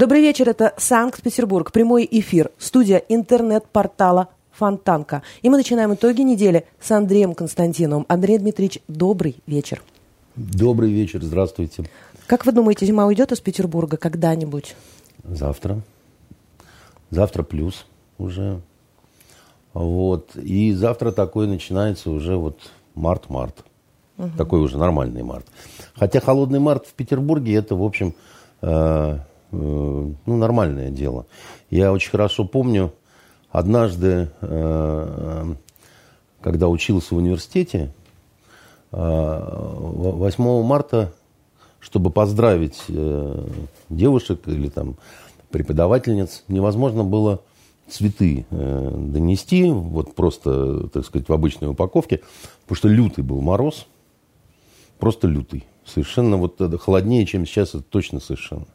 Добрый вечер, это Санкт-Петербург, прямой эфир, студия интернет-портала Фонтанка. И мы начинаем итоги недели с Андреем Константиновым. Андрей Дмитриевич, добрый вечер. Добрый вечер, здравствуйте. Как вы думаете, зима уйдет из Петербурга когда-нибудь? Завтра. Завтра плюс уже. Вот. И завтра такой начинается уже вот март-март. Угу. Такой уже нормальный март. Хотя холодный март в Петербурге это, в общем, э, ну, нормальное дело. Я очень хорошо помню, однажды, э, когда учился в университете, э, 8 марта, чтобы поздравить э, девушек или там преподавательниц, невозможно было цветы э, донести, вот просто, так сказать, в обычной упаковке, потому что лютый был мороз, просто лютый. Совершенно вот холоднее, чем сейчас, это точно совершенно.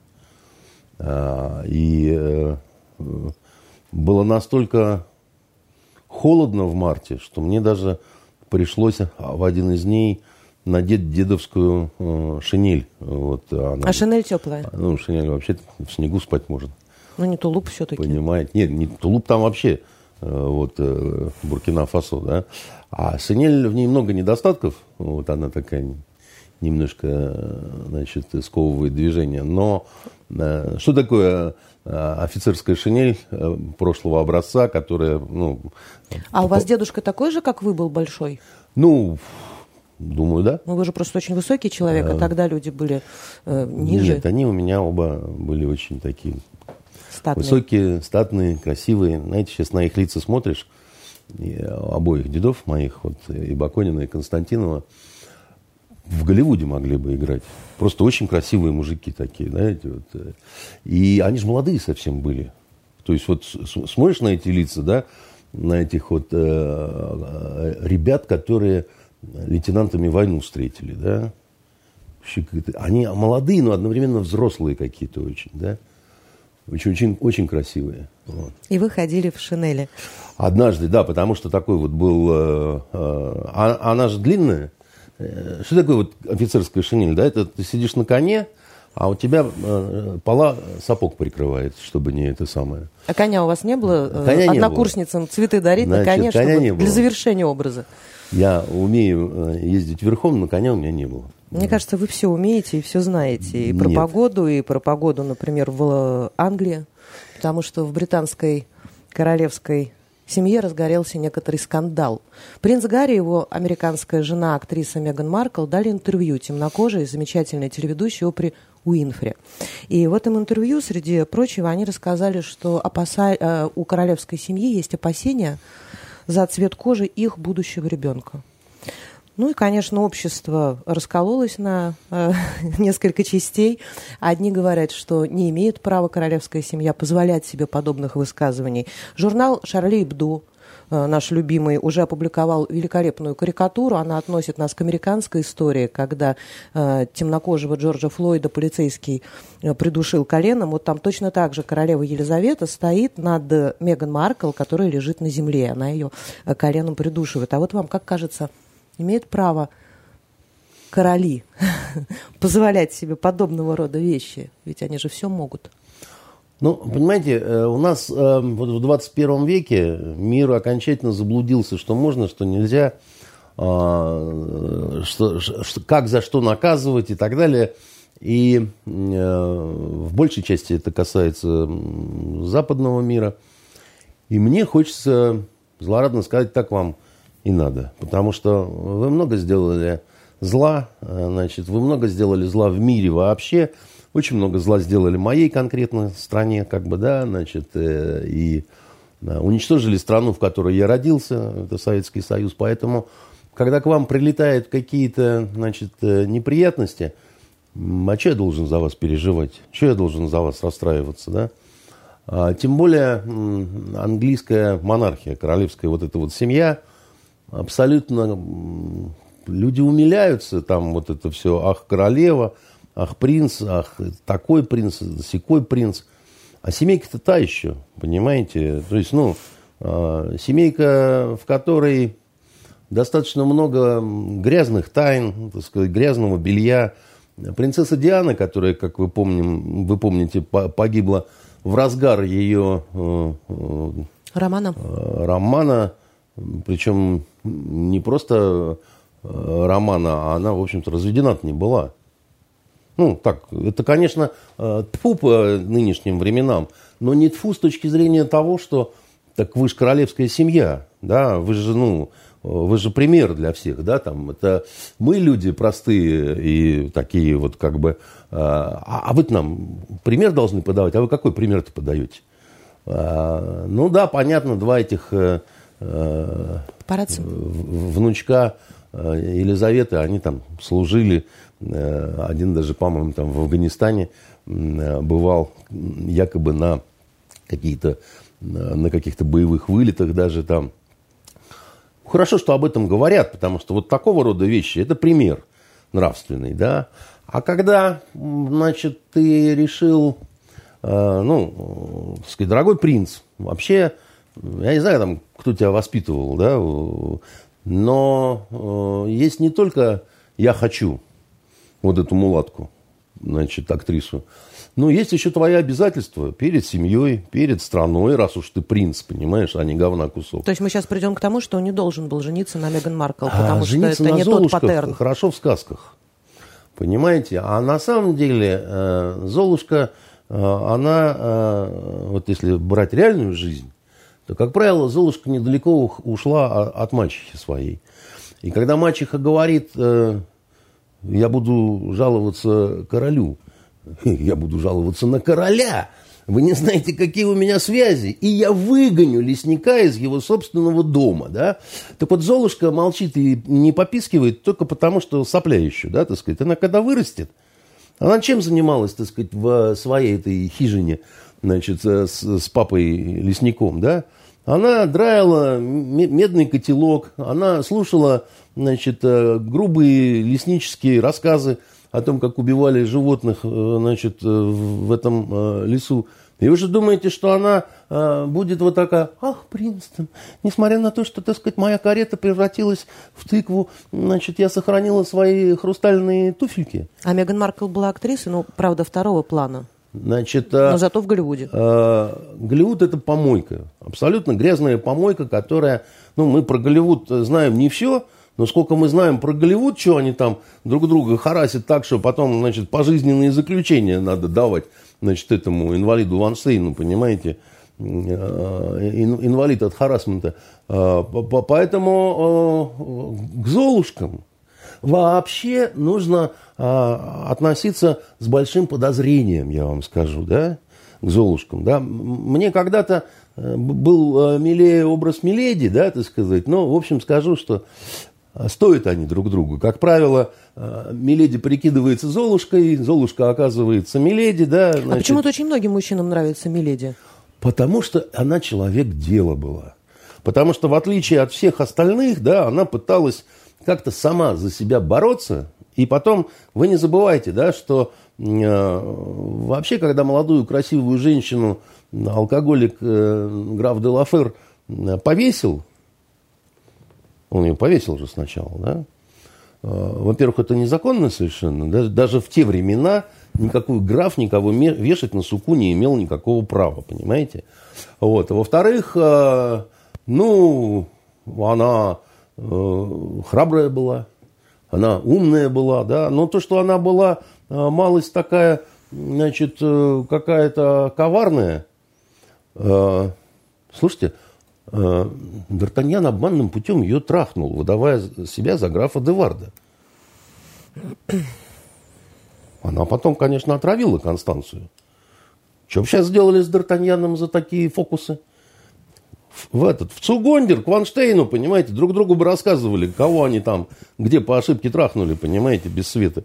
А, и э, было настолько холодно в марте, что мне даже пришлось в один из дней надеть дедовскую э, шинель. Вот, она, а шинель теплая? Ну, шинель вообще в снегу спать может. Ну, не тулуп все-таки. Понимаете? Нет, не тулуп там вообще, э, вот, э, Буркина-Фасо, да. А шинель, в ней много недостатков, вот она такая немножко, э, значит, сковывает движение. Но что такое офицерская шинель прошлого образца, которая, ну... А у вас дедушка такой же, как вы, был большой? Ну, Думаю, да. Ну, вы же просто очень высокий человек, а тогда люди были э, ниже. Нет, они у меня оба были очень такие Статные. Высокие, статные, красивые. Знаете, сейчас на их лица смотришь, и обоих дедов моих, вот и Баконина, и Константинова, в Голливуде могли бы играть. Просто очень красивые мужики такие, знаете. Вот. Э. И они же молодые совсем были. То есть вот смотришь на эти лица, да, на этих вот э, э, ребят, которые лейтенантами войну встретили, да. Они молодые, но одновременно взрослые какие-то очень, да. Очень, очень, очень красивые. Вот. И вы ходили в шинели? Однажды, да, потому что такой вот был... Э, э, а, она же длинная. Э, что такое вот офицерская шинель? Да, это ты сидишь на коне, а у тебя э, пола сапог прикрывает, чтобы не это самое. А коня у вас не было? Э, коня однокурсницам не было. цветы дарить Значит, на коне, коня чтобы, не было. для завершения образа? Я умею э, ездить верхом, но коня у меня не было. Мне кажется, вы все умеете и все знаете. И про Нет. погоду, и про погоду, например, в Англии. Потому что в британской королевской семье разгорелся некоторый скандал. Принц Гарри и его американская жена, актриса Меган Маркл, дали интервью темнокожей замечательной телеведущей Опри Уинфри. И в этом интервью, среди прочего, они рассказали, что опаса... Э, у королевской семьи есть опасения за цвет кожи их будущего ребенка. Ну и, конечно, общество раскололось на э, несколько частей. Одни говорят, что не имеет права королевская семья позволять себе подобных высказываний. Журнал «Шарли Ибду», э, наш любимый, уже опубликовал великолепную карикатуру. Она относит нас к американской истории, когда э, темнокожего Джорджа Флойда полицейский э, придушил коленом. Вот там точно так же королева Елизавета стоит над Меган Маркл, которая лежит на земле. Она ее э, коленом придушивает. А вот вам как кажется, имеют право короли позволять себе подобного рода вещи? Ведь они же все могут. Ну, понимаете, э, у нас э, вот в 21 веке мир окончательно заблудился, что можно, что нельзя, а, что, что, как за что наказывать и так далее. И э, в большей части это касается западного мира. И мне хочется злорадно сказать так вам – и надо. Потому что вы много сделали зла, э, значит, вы много сделали зла в мире вообще, очень много зла сделали моей конкретно стране, как бы, да, значит, э, и да, уничтожили страну, в которой я родился, это Советский Союз, поэтому, когда к вам прилетают какие-то, значит, э, неприятности, а что я должен за вас переживать? Что я должен за вас расстраиваться, да? А, тем более английская монархия, королевская вот эта вот семья – абсолютно люди умиляются, там вот это все, ах, королева, ах, принц, ах, такой принц, секой принц. А семейка-то та еще, понимаете? То есть, ну, а, семейка, в которой достаточно много грязных тайн, так сказать, грязного белья, принцесса Диана, которая, как вы, помним, вы помните, погибла в разгар ее романа. романа, причем не просто романа, а она, в общем-то, разведена не была. Ну, так, это, конечно, тфу по нынешним временам, но не тфу с точки зрения того, что так вы же королевская семья, да, вы же, ну, вы же пример для всех, да, там, это мы люди простые и такие вот как бы, а, а вы нам пример должны подавать, а вы какой пример-то подаете? А, ну да, понятно, два этих э, э, внучка э, Елизаветы, они там служили, один даже, по-моему, там в Афганистане бывал якобы на какие-то на каких-то боевых вылетах даже там. Хорошо, что об этом говорят, потому что вот такого рода вещи – это пример нравственный, да. А когда, значит, ты решил, э, ну, сказать, дорогой принц, вообще, я не знаю, там, кто тебя воспитывал, да, но э, есть не только «я хочу» вот эту мулатку, значит, актрису, но есть еще твои обязательства перед семьей, перед страной, раз уж ты принц, понимаешь, а не говна кусок. То есть мы сейчас придем к тому, что он не должен был жениться на Меган Маркл, а потому а, что это не тот паттерн. хорошо в сказках. Понимаете? А на самом деле э, Золушка, э, она, вот если брать реальную жизнь, то, как правило, Золушка недалеко ушла от мачехи своей. И когда мачеха говорит, э, я буду жаловаться королю, я буду жаловаться на короля. Вы не знаете, какие у меня связи. И я выгоню лесника из его собственного дома, да. Так вот, Золушка молчит и не попискивает только потому, что сопля еще, да, так сказать. Она когда вырастет, она чем занималась, так сказать, в своей этой хижине, значит, с, с папой лесником, да? Она драила медный котелок, она слушала, значит, э, грубые леснические рассказы о том, как убивали животных э, значит, э, в этом э, лесу. И вы же думаете, что она будет вот такая, ах, Принстон, несмотря на то, что, так сказать, моя карета превратилась в тыкву, значит, я сохранила свои хрустальные туфельки. А Меган Маркл была актрисой, ну, правда, второго плана. Значит, Но зато в Голливуде. Э, Голливуд это помойка. Абсолютно грязная помойка, которая... Ну, мы про Голливуд знаем не все, но сколько мы знаем про Голливуд, что они там друг друга харасят так, что потом, значит, пожизненные заключения надо давать, значит, этому инвалиду Ванштейну, понимаете, э, инвалид от харасмента. Э, поэтому э, к Золушкам вообще нужно относиться с большим подозрением, я вам скажу, да, к Золушкам, да. Мне когда-то был милее образ Миледи, да, так сказать, но, в общем, скажу, что а стоят они друг другу. Как правило, э, Миледи прикидывается Золушкой, Золушка оказывается Миледи, да. Значит, а почему-то очень многим мужчинам нравится Миледи. Потому что она человек дела была. Потому что в отличие от всех остальных, да, она пыталась как-то сама за себя бороться. И потом, вы не забывайте, да, что э, вообще, когда молодую красивую женщину алкоголик э, граф де Лафер э, повесил, он ее повесил же сначала, да? А, во-первых, это незаконно совершенно. Даже, даже в те времена никакой граф никого вешать на суку не имел никакого права, понимаете? Вот. Во-вторых, а, ну, она э, храбрая была, она умная была, да, но то, что она была малость такая, значит, э, какая-то коварная, слушайте, Э, Д'Артаньян обманным путем ее трахнул, выдавая себя за графа Деварда. Она потом, конечно, отравила Констанцию. Что сейчас сделали с Д'Артаньяном за такие фокусы? В этот, в Цугондер, к Ванштейну, понимаете, друг другу бы рассказывали, кого они там, где по ошибке трахнули, понимаете, без света.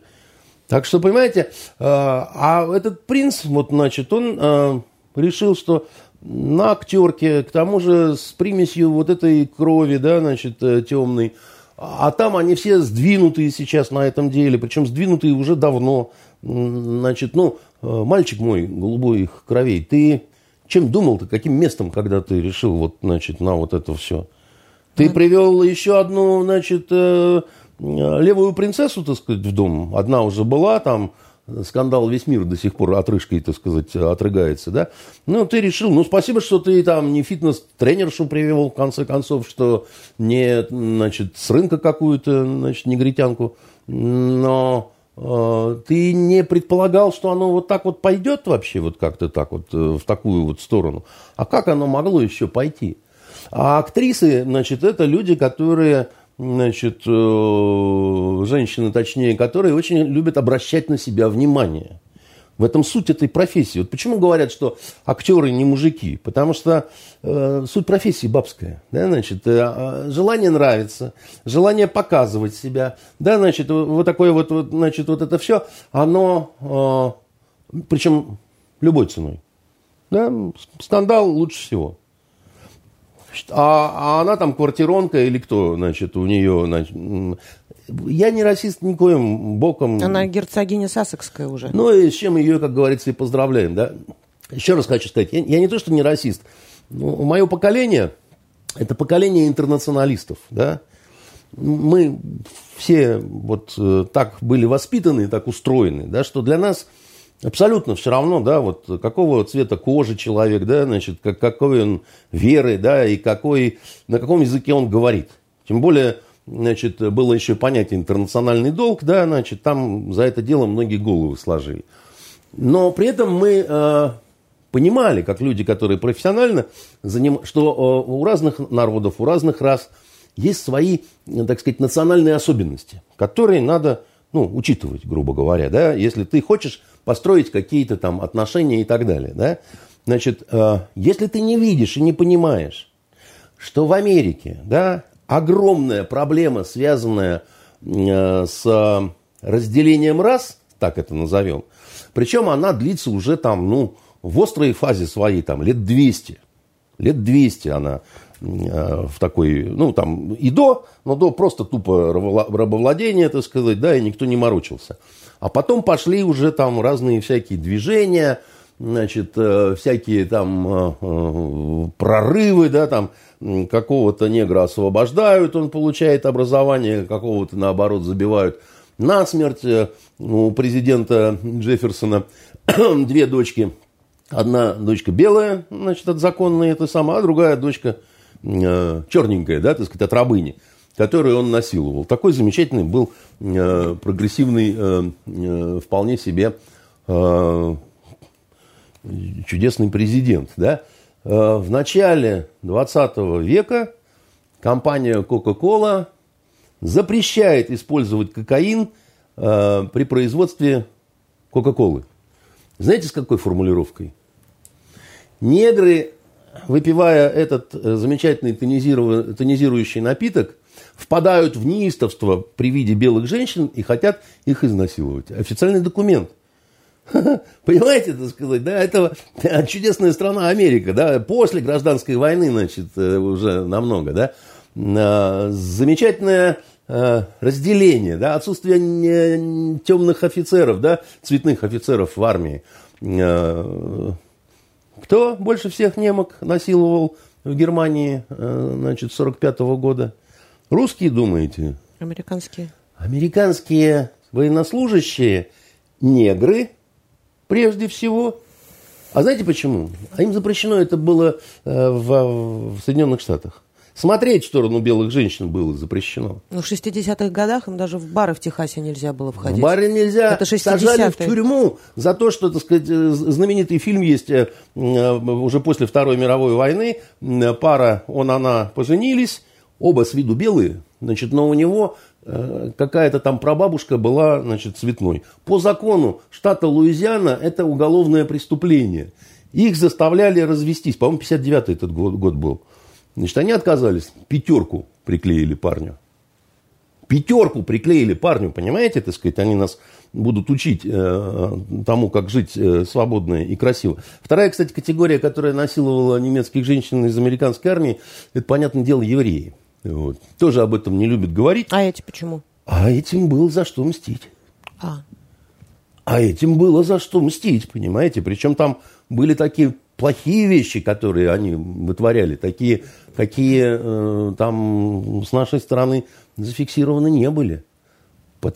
Так что, понимаете, э, а этот принц, вот, значит, он э, решил, что на актерке, к тому же с примесью вот этой крови, да, значит, э, темной. А там они все сдвинутые сейчас на этом деле, причем сдвинутые уже давно. Значит, ну, мальчик мой, голубой кровей, ты чем думал-то, каким местом, когда ты решил вот, значит, на вот это все? Ты привел еще одну, значит, э, левую принцессу, так сказать, в дом. Одна уже была там, скандал весь мир до сих пор отрыжкой, так сказать, отрыгается, да. Ну, ты решил, ну, спасибо, что ты там не фитнес-тренершу привел, в конце концов, что не, значит, с рынка какую-то, значит, негритянку, но э, ты не предполагал, что оно вот так вот пойдет вообще, вот как-то так вот, э, в такую вот сторону. А как оно могло еще пойти? А актрисы, значит, это люди, которые значит, э, женщины, точнее, которые очень любят обращать на себя внимание. В этом суть этой профессии. Вот почему говорят, что актеры не мужики? Потому что э, суть профессии бабская. Да, значит, э, а, желание нравиться, желание показывать себя. Да, значит, вот такое вот, вот значит, вот это все, оно, э, причем любой ценой. Да, скандал лучше всего. А, а она там квартиронка или кто, значит, у нее, значит, я не расист никоим боком. Она герцогиня Сассекская уже. Ну и с чем ее, как говорится, и поздравляем, да. Еще раз хочу сказать, я, я не то, что не расист. Ну, мое поколение, это поколение интернационалистов, да. Мы все вот э, так были воспитаны, так устроены, да, что для нас Абсолютно все равно, да, вот какого цвета кожи человек, да, значит, как, какой он веры, да, и какой, на каком языке он говорит. Тем более, значит, было еще понятие интернациональный долг, да, значит, там за это дело многие головы сложили. Но при этом мы э, понимали, как люди, которые профессионально, заним... что э, у разных народов, у разных рас есть свои, так сказать, национальные особенности, которые надо ну, учитывать, грубо говоря, да, если ты хочешь построить какие-то там отношения и так далее, да, значит, э, если ты не видишь и не понимаешь, что в Америке, да, огромная проблема, связанная э, с разделением рас, так это назовем, причем она длится уже там, ну, в острой фазе своей, там, лет 200, лет 200 она Э, в такой, ну, там и до, но до просто тупо рабовладение, так сказать, да, и никто не морочился. А потом пошли уже там разные всякие движения, значит, э, всякие там прорывы, да, там какого-то негра освобождают, он получает образование, какого-то, наоборот, забивают насмерть. У президента Джефферсона две дочки. Одна дочка белая, значит, от законной это сама, а другая дочка э, черненькая, да, так сказать, от рабыни, которую он насиловал. Такой замечательный был э, прогрессивный, э, э, вполне себе э, чудесный президент, да. Э, в начале 20 века компания Coca-Cola запрещает использовать кокаин э, при производстве Кока-Колы. Знаете, с какой формулировкой? Негры выпивая этот э, замечательный тонизирующий напиток, впадают в неистовство при виде белых женщин и хотят их изнасиловать. Официальный документ. Понимаете, так сказать, да, это чудесная страна Америка, да, после гражданской войны, значит, э, уже намного, да, а, замечательное э, разделение, да, отсутствие темных офицеров, да, цветных офицеров в армии, кто больше всех немок насиловал в Германии, э, значит, 45 -го года? Русские, думаете? Американские. Американские военнослужащие, негры, прежде всего. А знаете почему? А им запрещено это было э, в, в Соединенных Штатах. Смотреть в сторону белых женщин было запрещено. Ну, в 60-х годах им даже в бары в Техасе нельзя было входить. В бары нельзя. Это 60-е. Сажали в тюрьму за то, что, так сказать, э, знаменитый фильм есть э, уже после Второй мировой войны. Пара, он, она поженились, оба с виду белые, значит, но у него какая-то там прабабушка была, значит, цветной. По закону штата Луизиана это уголовное преступление. Их заставляли развестись. По-моему, 59-й этот год, год был. Значит, они отказались. Пятерку приклеили парню. Пятерку приклеили парню, понимаете, так сказать, они нас будут учить э, тому, как жить э, свободно и красиво. Вторая, кстати, категория, которая насиловала немецких женщин из американской армии, это, понятное дело, евреи. Вот. Тоже об этом не любят говорить. А эти почему? А этим было за что мстить. А. А этим было за что мстить, понимаете? Причем там были такие плохие вещи, которые они вытворяли, такие, какие э, там с нашей стороны зафиксированы не были.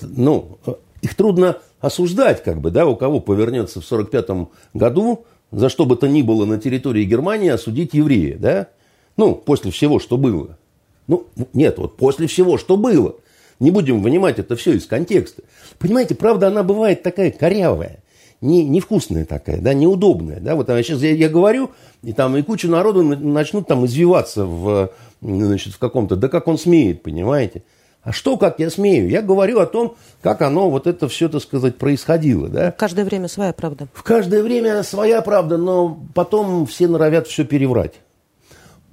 Ну, их трудно осуждать, как бы, да, у кого повернется в 45 году, за что бы то ни было на территории Германии осудить еврея, да? Ну, после всего, что было. Ну, нет, вот после всего, что было. Не будем вынимать это все из контекста. Понимаете, правда, она бывает такая корявая, не, невкусная такая, да, неудобная. Да? Вот сейчас я, я говорю, и там и куча народу начнут там извиваться в, значит, в каком-то, да как он смеет, понимаете. А что, как я смею? Я говорю о том, как оно, вот это все, так сказать, происходило. Да? В каждое время своя правда. В каждое время своя правда, но потом все норовят все переврать.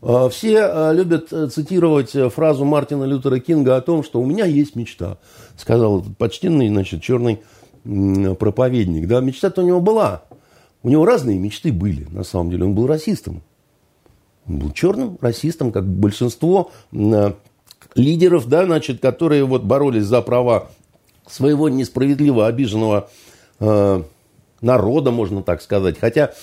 А, все а, любят э, цитировать э, фразу Мартина Лютера Кинга о том, что у меня есть мечта, сказал почтенный, значит, черный проповедник. Да, мечта-то у него была. У него разные мечты были, на самом деле. Он был расистом. Он был черным расистом, как большинство э, лидеров, да, значит, которые вот боролись за права своего несправедливо обиженного народа, можно так сказать. Хотя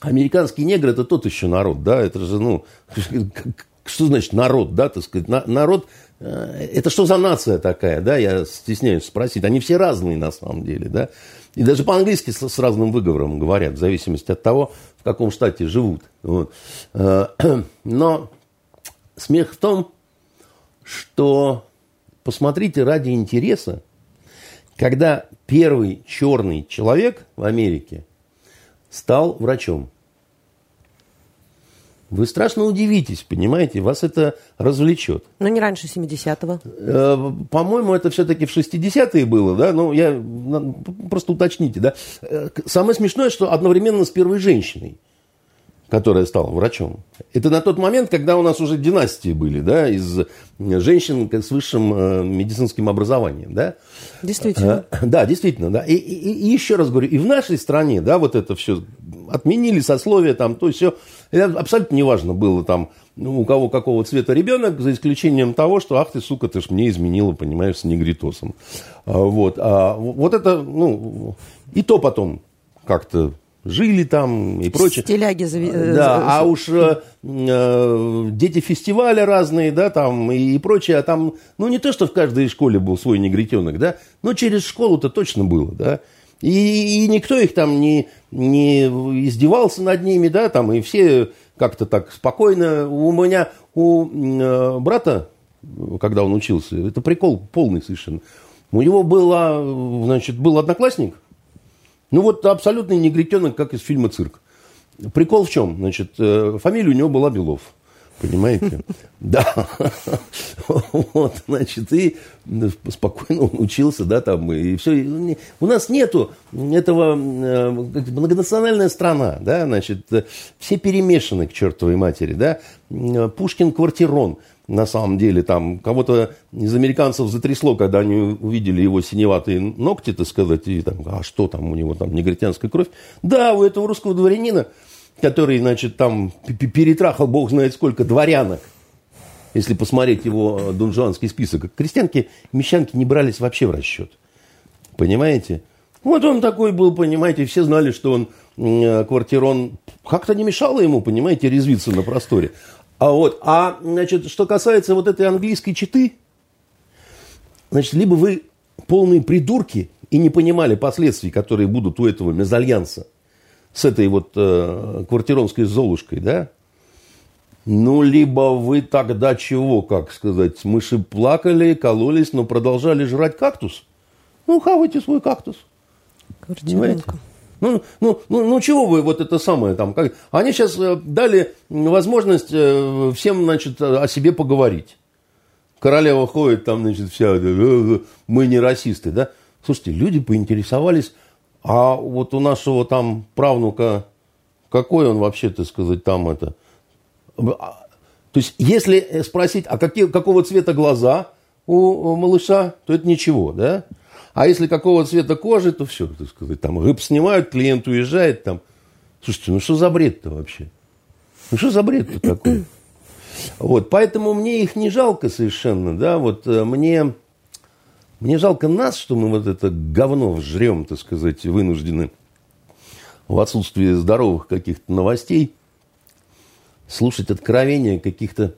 Американский негр это тот еще народ, да, это же, ну, что значит народ, да, так сказать, народ, э, это что за нация такая, да, я стесняюсь спросить, они все разные на самом деле, да, и даже по-английски с, с разным выговором говорят, в зависимости от того, в каком штате живут, вот. Э, но смех в том, что посмотрите ради интереса, когда первый черный человек в Америке стал врачом. Вы страшно удивитесь, понимаете, вас это развлечет. Но не раньше 70-го. Э, по-моему, это все-таки в 60-е было, да, ну, я, просто уточните, да. Э, самое смешное, что одновременно с первой женщиной которая стала врачом. Это на тот момент, когда у нас уже династии были, да, из женщин с высшим э, медицинским образованием, да. Действительно. Э, да, действительно, да. И, и, и еще раз говорю, и в нашей стране, да, вот это все отменили сословие там, то все. Это абсолютно неважно было там, ну, у кого какого цвета ребенок, за исключением того, что, ах ты, сука, ты ж мне изменила, понимаешь, с негритосом. А, вот. А, вот это, ну, и то потом как-то жили там и прочее. Стиляги зави... Э, да, а уж э, э, дети фестиваля разные, да, там и, и прочее, а там, ну, не то, что в каждой школе был свой негритенок, да, но через школу-то точно было, да. И, и никто их там не, не издевался над ними, да, там, и все как-то так спокойно. У меня, у э, брата, когда он учился, это прикол полный совершенно, у него была, значит, был одноклассник – ну вот абсолютный негритенок, как из фильма «Цирк». Прикол в чем? Значит, э, фамилия у него была Белов. Понимаете? Да. Вот, значит, и спокойно он учился, да, там, и все. У нас нету этого, э, многонациональная страна, да, значит, все перемешаны к чертовой матери, да. Пушкин квартирон на самом деле, там, кого-то из американцев затрясло, когда они увидели его синеватые ногти, так сказать, и там, а что там у него, там, негритянская кровь. Да, у этого русского дворянина, который, значит, там перетрахал бог знает сколько дворянок, если посмотреть его дунжуанский список, крестьянки мещанки не брались вообще в расчет. Понимаете? Вот он такой был, понимаете, все знали, что он квартирон как-то не мешало ему, понимаете, резвиться на просторе. А, вот, а значит, что касается вот этой английской читы, значит, либо вы полные придурки и не понимали последствий, которые будут у этого мезальянса с этой вот э, квартиронской золушкой, да? Ну, либо вы тогда чего, как сказать, мыши плакали, кололись, но продолжали жрать кактус. Ну, хавайте свой кактус. Квартиронка. Ну, ну, ну, ну чего вы вот это самое там? Как... Они сейчас э, дали возможность э, всем, значит, о себе поговорить. Королева ходит там, значит, вся, «Э, мы не расисты, да? Слушайте, люди поинтересовались, а вот у нашего там правнука, какой он вообще, так сказать, там это... А, то есть, если спросить, а какие, какого цвета глаза у малыша, то это ничего, да? А если какого цвета кожи, то все, так сказать, там гыб снимают, клиент уезжает там. Слушайте, ну что за бред-то вообще? Ну что за бред-то такой? Вот, поэтому мне их не жалко совершенно, да, вот э, мне, мне жалко нас, что мы вот это говно жрем, так сказать, вынуждены в отсутствии здоровых каких-то новостей слушать откровения каких-то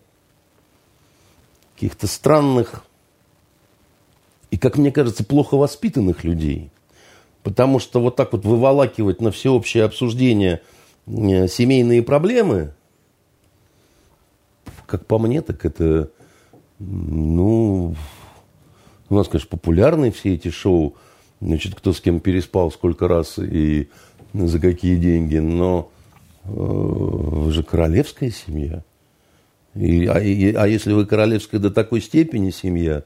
каких-то странных и как мне кажется, плохо воспитанных людей. Потому что вот так вот выволакивать на всеобщее обсуждение э, семейные проблемы, как по мне, так это, ну, у нас, конечно, популярны все эти шоу, значит, кто с кем переспал, сколько раз и за какие деньги, но э, вы же королевская семья. И, а, и, а если вы королевская до такой степени семья,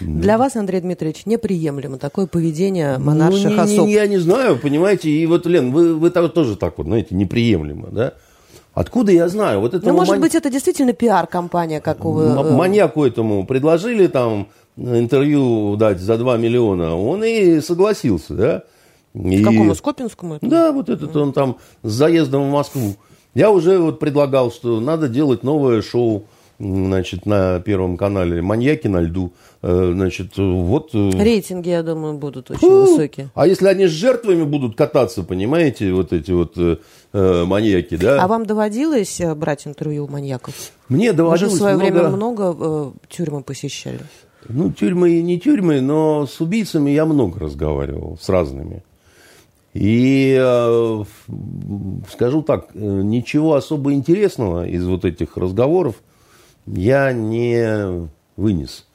для вас, Андрей Дмитриевич, неприемлемо такое поведение монарших ну, не, особ? Не, я не знаю, понимаете. И вот, Лен, вы, вы тоже так вот, знаете, неприемлемо, да? Откуда я знаю? Вот ну, может ман... быть, это действительно пиар-компания какого... Э, маньяку этому предложили там интервью дать за 2 миллиона, он и согласился, да? И... Какому? Скопинскому? Этому? Да, вот этот он там с заездом в Москву. Я уже вот предлагал, что надо делать новое шоу значит, на Первом канале «Маньяки на льду». Э, значит, вот... Э, Рейтинги, я думаю, будут очень Фу! высокие. А если они с жертвами будут кататься, понимаете, вот эти вот э, э маньяки, да? А вам доводилось брать интервью у маньяков? Мне доводилось Вы же в свое много... время много э, тюрьмы посещали. Ну, тюрьмы и не тюрьмы, но с убийцами я много разговаривал, с разными. И э, скажу так, ничего особо интересного из вот этих разговоров я не вынес.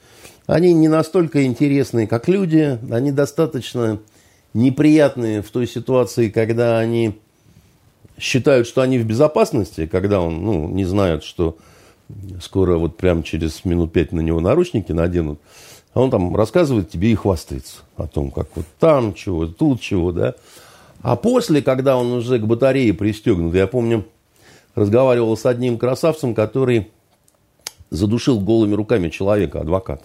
Они не настолько интересные, как люди, они достаточно неприятные в той ситуации, когда они считают, что они в безопасности, когда он, ну, не знают, что скоро вот прям через минут пять на него наручники наденут, а он там рассказывает тебе и хвастается о том, как вот там чего, тут чего, да. А после, когда он уже к батарее пристегнут, я помню, разговаривал с одним красавцем, который задушил голыми руками человека, адвоката.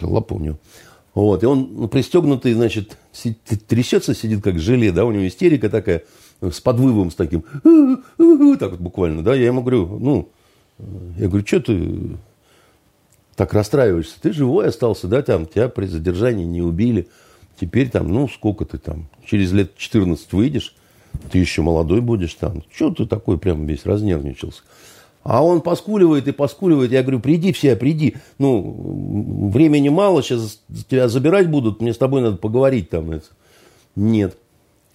Такие лапы у него. Вот, и он ну, пристегнутый, значит, трясется, сидит как желе, да, у него истерика такая, с подвывом, с таким, так вот буквально, да, я ему говорю, ну, я говорю, что ты так расстраиваешься? Ты живой остался, да, там, тебя при задержании не убили, теперь там, ну, сколько ты там, через лет 14 выйдешь, ты еще молодой будешь там, что ты такой прям весь разнервничался? А он поскуливает и поскуливает. Я говорю, приди все, приди. Ну, времени мало, сейчас тебя забирать будут, мне с тобой надо поговорить там. Это. Нет.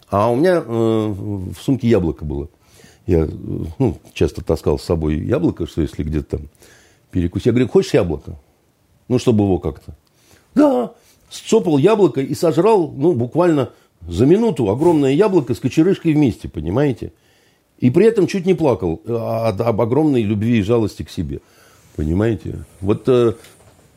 А у меня э, в сумке яблоко было. Я ну, часто таскал с собой яблоко, что если где-то там перекусить. Я говорю, хочешь яблоко? Ну, чтобы его как-то. Да, сцопал яблоко и сожрал, ну, буквально за минуту огромное яблоко с кочерышкой вместе, понимаете? И при этом чуть не плакал а, от, об огромной любви и жалости к себе. Понимаете? Вот э,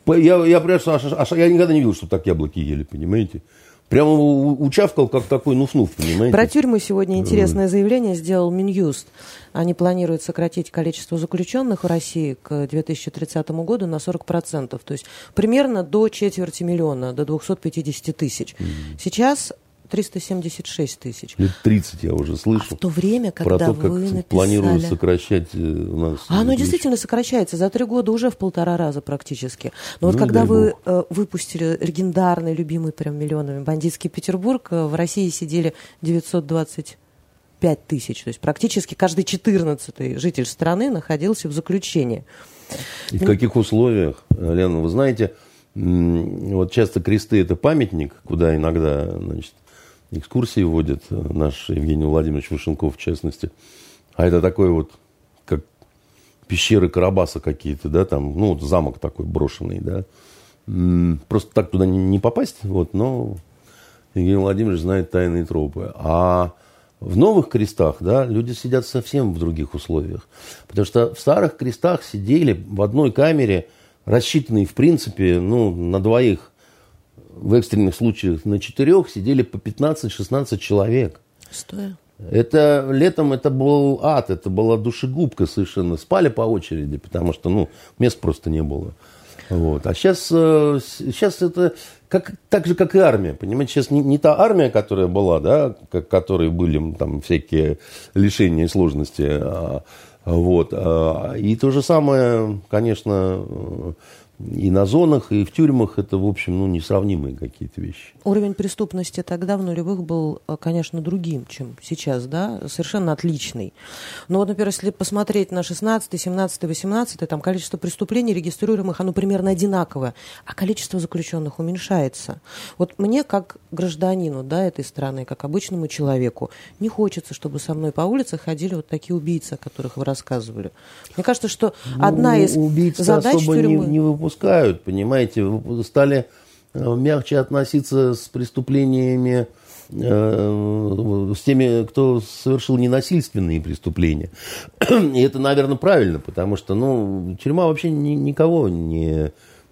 я, я, прям, я никогда не видел, что так яблоки ели, понимаете? Прямо учавкал, как такой нуф-нуф, понимаете? Про тюрьмы сегодня интересное заявление сделал Минюст. Они планируют сократить количество заключенных в России к 2030 году на 40%. То есть примерно до четверти миллиона, до 250 тысяч. Сейчас 376 тысяч. Лет 30 я уже слышу. А в то время, когда про то, как вы написали... планируют сокращать э, у нас... А оно действительно сокращается. За три года уже в полтора раза практически. Но ну, вот когда вы Бог. Э, выпустили легендарный, любимый прям миллионами «Бандитский Петербург», э, в России сидели 925 тысяч. То есть практически каждый четырнадцатый житель страны находился в заключении. И в каких условиях, Лена, вы знаете, вот часто кресты – это памятник, куда иногда, значит, экскурсии водит э, наш Евгений Владимирович Вышенков, в частности. А это такой вот, как пещеры Карабаса какие-то, да, там, ну, вот замок такой брошенный, да. Просто так туда не попасть, вот, но Евгений Владимирович знает тайные тропы. А в новых крестах, да, люди сидят совсем в других условиях. Потому что в старых крестах сидели в одной камере, рассчитанной, в принципе, ну, на двоих в экстренных случаях на четырех сидели по 15-16 человек. Стоя. Это летом это был ад, это была душегубка совершенно. Спали по очереди, потому что ну, мест просто не было. Вот. А сейчас, сейчас это как, так же, как и армия. Понимаете, сейчас не, не та армия, которая была, да, как, которой были там всякие лишения и сложности. А, вот. А, и то же самое, конечно, и на зонах, и в тюрьмах это, в общем, ну, несравнимые какие-то вещи. Уровень преступности тогда в нулевых был, э, конечно, другим, чем сейчас, да, совершенно отличный. Но вот, например, если посмотреть на 16, 17, 18, там количество преступлений регистрируемых, оно примерно одинаковое, а количество заключенных уменьшается. Вот мне, как гражданину, да, этой страны, как обычному человеку, не хочется, чтобы со мной по улице ходили вот такие убийцы, о которых вы рассказывали. Мне кажется, что ну, одна из задач тюрьмы... не, не выпускают, понимаете, стали э, мягче относиться с преступлениями, э, с теми, кто совершил ненасильственные преступления. И это, наверное, правильно, потому что, ну, тюрьма вообще ни, никого не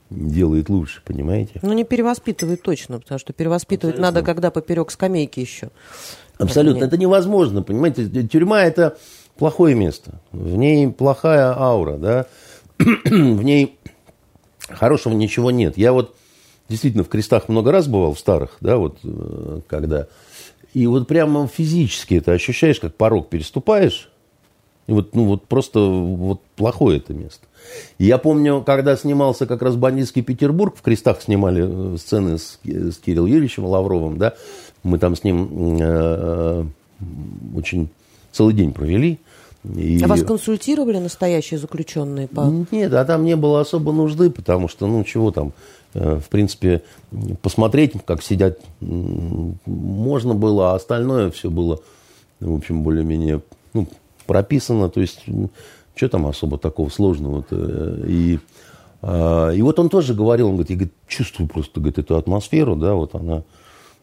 делает лучше, понимаете? Ну, не перевоспитывает точно, потому что перевоспитывать Абсолютно. надо, когда поперек скамейки еще. Абсолютно. Это невозможно, понимаете? Тюрьма – это плохое место. В ней плохая аура, да? в ней хорошего ничего нет. Я вот действительно в крестах много раз бывал, в старых, да, вот э, когда. И вот прямо физически это ощущаешь, как порог переступаешь. И вот, ну, вот просто вот плохое это место. И я помню, когда снимался как раз «Бандитский Петербург», в «Крестах» снимали э, сцены с, с Кириллом Юрьевичем Лавровым, да, мы там с ним э, э очень целый день провели. И... А вас консультировали настоящие заключенные? По... Нет, а там не было особо нужды, потому что, ну, чего там, э, в принципе, посмотреть, как сидят, можно было, а остальное все было, в общем, более-менее ну, прописано, то есть, что там особо такого сложного -то? И, а, и вот он тоже говорил, он говорит, я говорит, чувствую просто говорит, эту атмосферу, да, вот она,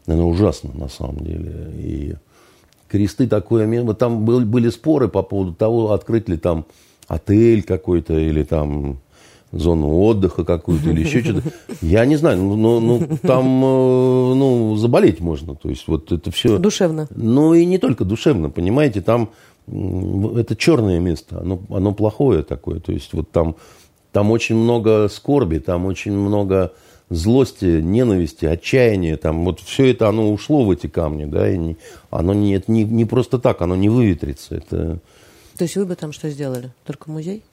она ужасна на самом деле. И кресты такое место. Там был, были споры по поводу того, открыть ли там отель какой-то или там зону отдыха какую-то или еще что-то. Я не знаю, ну, ну, ну там э, ну, заболеть можно. То есть вот это все... Душевно. Ну и не только душевно, понимаете, там это черное место, оно, оно плохое такое. То есть вот там, там очень много скорби, там очень много злости, ненависти, отчаяния, там вот все это оно ушло в эти камни, да, и не, оно не, это не, не просто так, оно не выветрится. Это... То есть вы бы там что сделали? Только музей?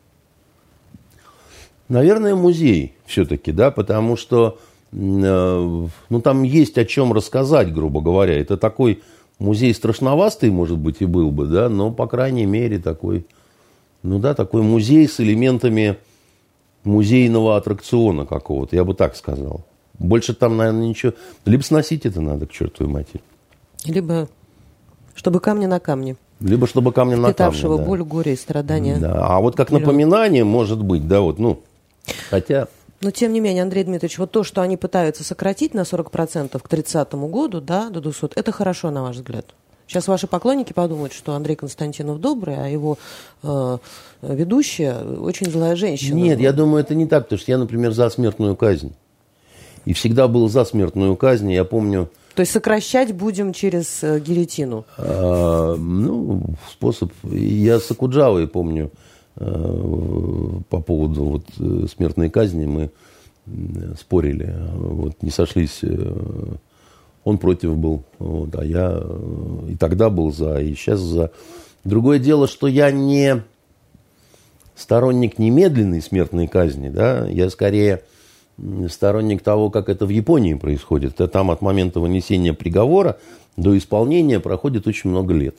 Наверное, музей все-таки, да, потому что э, ну, там есть о чем рассказать, грубо говоря. Это такой музей страшновастый, может быть, и был бы, да, но, по крайней мере, такой, ну да, такой музей с элементами музейного аттракциона какого-то, я бы так сказал. Больше там, наверное, ничего... Либо сносить это надо, к чертовой матери. Либо чтобы камни на камне. Либо чтобы камни на камне, да. боль, горе и страдания. Да. А вот как Миллион. напоминание, может быть, да, вот, ну, хотя... Но, тем не менее, Андрей Дмитриевич, вот то, что они пытаются сократить на 40% к 30 году, да, до 200, это хорошо, на ваш взгляд? Сейчас ваши поклонники подумают, что Андрей Константинов добрый, а его э, ведущая очень злая женщина. Нет, я думаю, это не так, потому что я, например, за смертную казнь. И всегда был за смертную казнь. Я помню... То есть сокращать будем через э, гильотину? А, ну, способ... Я с Акуджавой помню э, по поводу вот, э, смертной казни. Мы спорили. Вот, не сошлись э, он против был, вот, а я э, и тогда был за, и сейчас за. Другое дело, что я не сторонник немедленной смертной казни, да, я скорее сторонник того, как это в Японии происходит. Там от момента вынесения приговора до исполнения проходит очень много лет.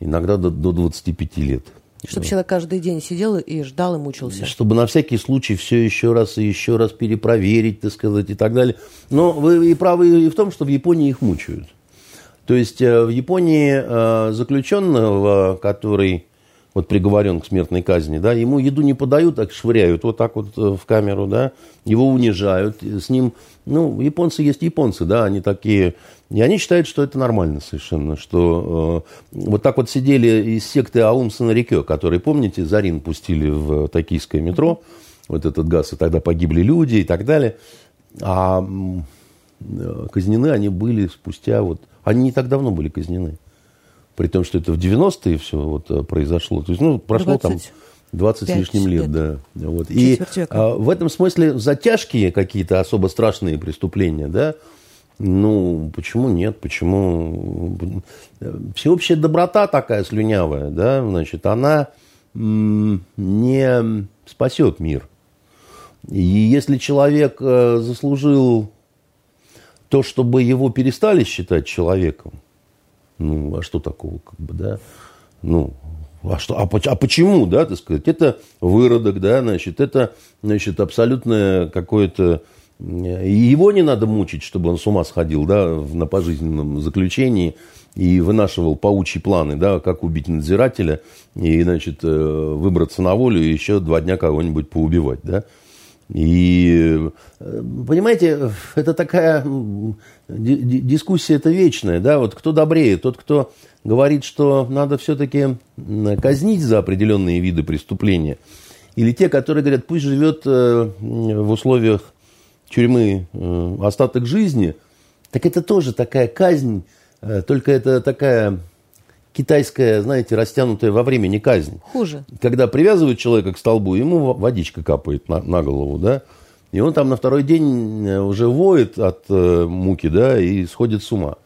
Иногда до, до 25 лет. Чтобы человек каждый день сидел и ждал и мучился. Чтобы на всякий случай все еще раз и еще раз перепроверить, так сказать, и так далее. Но вы и правы и в том, что в Японии их мучают. То есть э, в Японии э, заключенного, который вот приговорен к смертной казни, да, ему еду не подают, так швыряют вот так вот э, в камеру, да, его унижают, с ним, ну, японцы есть японцы, да, они такие, и они считают, что это нормально совершенно, что э, вот так вот сидели из секты Аум Санарикё, которые, помните, Зарин пустили в токийское метро, вот этот газ, и тогда погибли люди и так далее, а э, казнены они были спустя вот, они не так давно были казнены при том, что это в 90-е все вот э, произошло. То есть, ну, прошло 20. там 20 с лишним лет, лет. да. Вот. И а, в этом смысле затяжкие какие-то особо страшные преступления, да, ну, почему нет, почему... Всеобщая доброта такая слюнявая, да, значит, она не спасет мир. И если человек э, заслужил то, чтобы его перестали считать человеком, ну, а что такого, как бы, да? Ну, а, что, а, а почему, да, так сказать? Это выродок, да, значит, это, значит, абсолютное какое-то... И его не надо мучить, чтобы он с ума сходил, да, на пожизненном заключении и вынашивал паучьи планы, да, как убить надзирателя и, значит, э, выбраться на волю и еще два дня кого-нибудь поубивать, да. И, э, понимаете, это такая дискуссия это вечная, да, вот кто добрее, тот, кто говорит, что надо все-таки казнить за определенные виды преступления, или те, которые говорят, пусть живет э, в условиях тюрьмы э, остаток жизни, так это тоже такая казнь, только это такая китайская, знаете, растянутая во времени казнь. Хуже. Когда привязывают человека к столбу, ему водичка капает на, на голову, да, и он там на второй день э, уже воет от э, муки, да, и сходит с ума.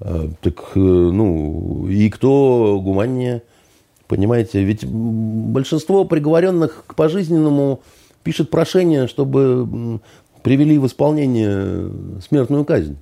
Э, так, э, ну, и кто гуманнее, понимаете? Ведь большинство приговоренных к пожизненному пишет прошение, чтобы привели в исполнение смертную казнь.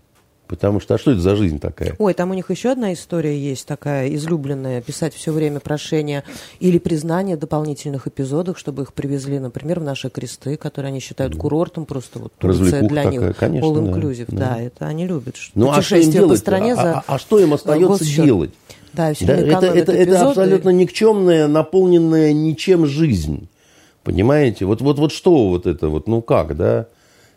Потому что, а что это за жизнь такая? Ой, там у них еще одна история есть такая излюбленная, писать все время прошения или признание дополнительных эпизодов, чтобы их привезли, например, в наши кресты, которые они считают курортом, просто вот Турция для такая, них, конечно, all inclusive. Да, Да, это они любят. Ну, а что им делать? по стране а, за а, а что им остается делать? Да, все да, это, это, это абсолютно никчемная, наполненная ничем жизнь. Понимаете? Вот, вот, вот что вот это вот, ну как, да?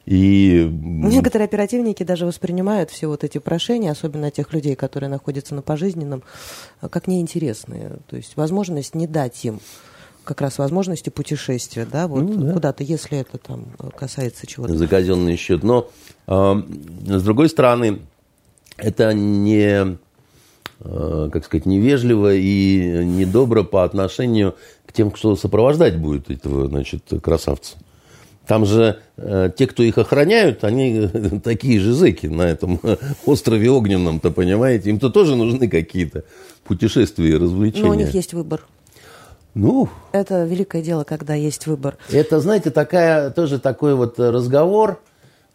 И... Некоторые оперативники даже воспринимают все вот эти прошения, особенно тех людей, которые находятся на пожизненном, как неинтересные. То есть возможность не дать им как раз возможности путешествия, да, вот ну, да. куда-то, если это там касается чего-то. За казенный счет. Но, э, с другой стороны, это не, э, как сказать, невежливо и недобро по отношению к тем, кто сопровождать будет этого, значит, красавца. Там же э, те, кто их охраняют, они такие же зэки на этом острове огненном-то, понимаете? Им-то тоже нужны какие-то путешествия и развлечения. Но у них есть выбор. Ну, это великое дело, когда есть выбор. Это, знаете, такая, тоже такой вот разговор.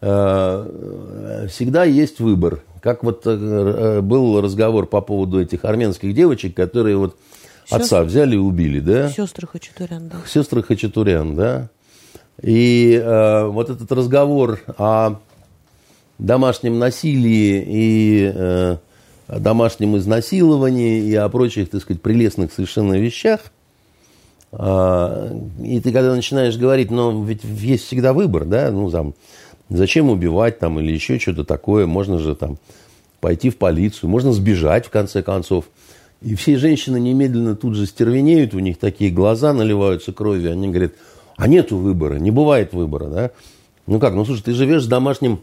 Э, всегда есть выбор. Как вот э, был разговор по поводу этих армянских девочек, которые вот Сестр... отца взяли и убили, да? Сестры Хачатурян, да. Сестры Хачатурян, да. И э, вот этот разговор о домашнем насилии и э, о домашнем изнасиловании и о прочих, так сказать, прелестных совершенно вещах. Э, и ты когда начинаешь говорить, ну, ведь есть всегда выбор, да, ну, там, зачем убивать там или еще что-то такое, можно же там пойти в полицию, можно сбежать в конце концов. И все женщины немедленно тут же стервенеют, у них такие глаза наливаются кровью, они говорят, а нету выбора, не бывает выбора, да? Ну как, ну слушай, ты живешь с домашним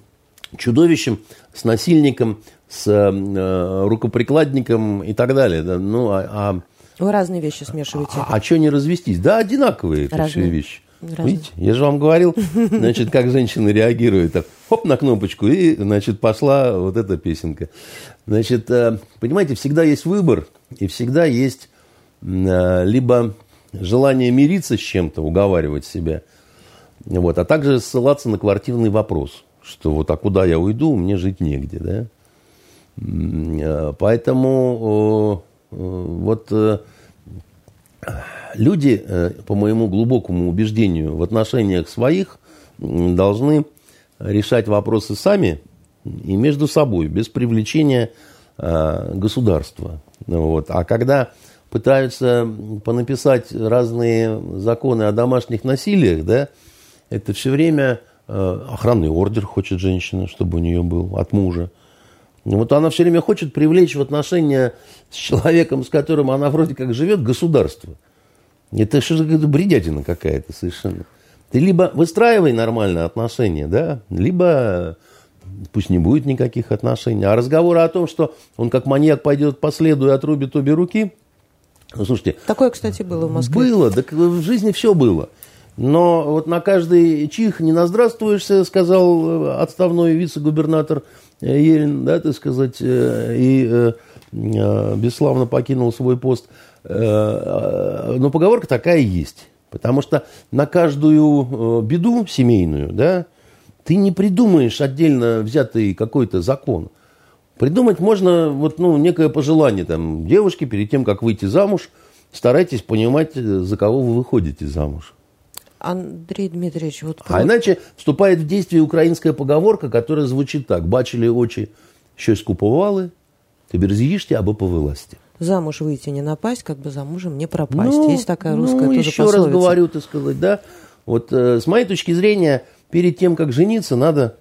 чудовищем, с насильником, с э, рукоприкладником и так далее. Да? Ну, а, а, Вы разные вещи смешиваете. А, а что не развестись? Да, одинаковые это разные. все вещи. Разные. Видите, я же вам говорил, значит, как женщины реагируют. Так, хоп, на кнопочку, и, значит, пошла вот эта песенка. Значит, э, понимаете, всегда есть выбор, и всегда есть э, либо желание мириться с чем-то, уговаривать себя, вот, а также ссылаться на квартирный вопрос, что вот а куда я уйду, мне жить негде, да. Э, поэтому э, вот э, люди, по моему глубокому убеждению, в отношениях своих должны решать вопросы сами и между собой, без привлечения государства. Вот. А когда пытаются понаписать разные законы о домашних насилиях, да, это все время э, охранный ордер хочет женщина, чтобы у нее был от мужа. Вот она все время хочет привлечь в отношения с человеком, с которым она вроде как живет, государство. Это что за бредятина какая-то совершенно. Ты либо выстраивай нормальные отношения, да, либо пусть не будет никаких отношений. А разговоры о том, что он как маньяк пойдет по следу и отрубит обе руки – ну, слушайте. Такое, кстати, было в Москве. Было, так в жизни все было. Но вот на каждый чих не наздравствуешься, сказал э, отставной вице-губернатор э, Ерин, да, так сказать, э, и бесславно покинул свой пост. Но поговорка такая есть. Потому что на каждую беду семейную, да, ты не придумаешь отдельно взятый какой-то закон. Придумать можно вот, ну, некое пожелание там, девушки перед тем, как выйти замуж, старайтесь понимать, за кого вы выходите замуж. Андрей Дмитриевич, вот... А иначе вступает в действие украинская поговорка, которая звучит так. Бачили очи, щось купували, тепер з'їжте або повиласти. Замуж выйти не напасть, как бы замужем не пропасть. Ну, Есть такая русская ну, тоже еще пословица. раз говорю, так сказать, да. Вот э, с моей точки зрения, перед тем, как жениться, надо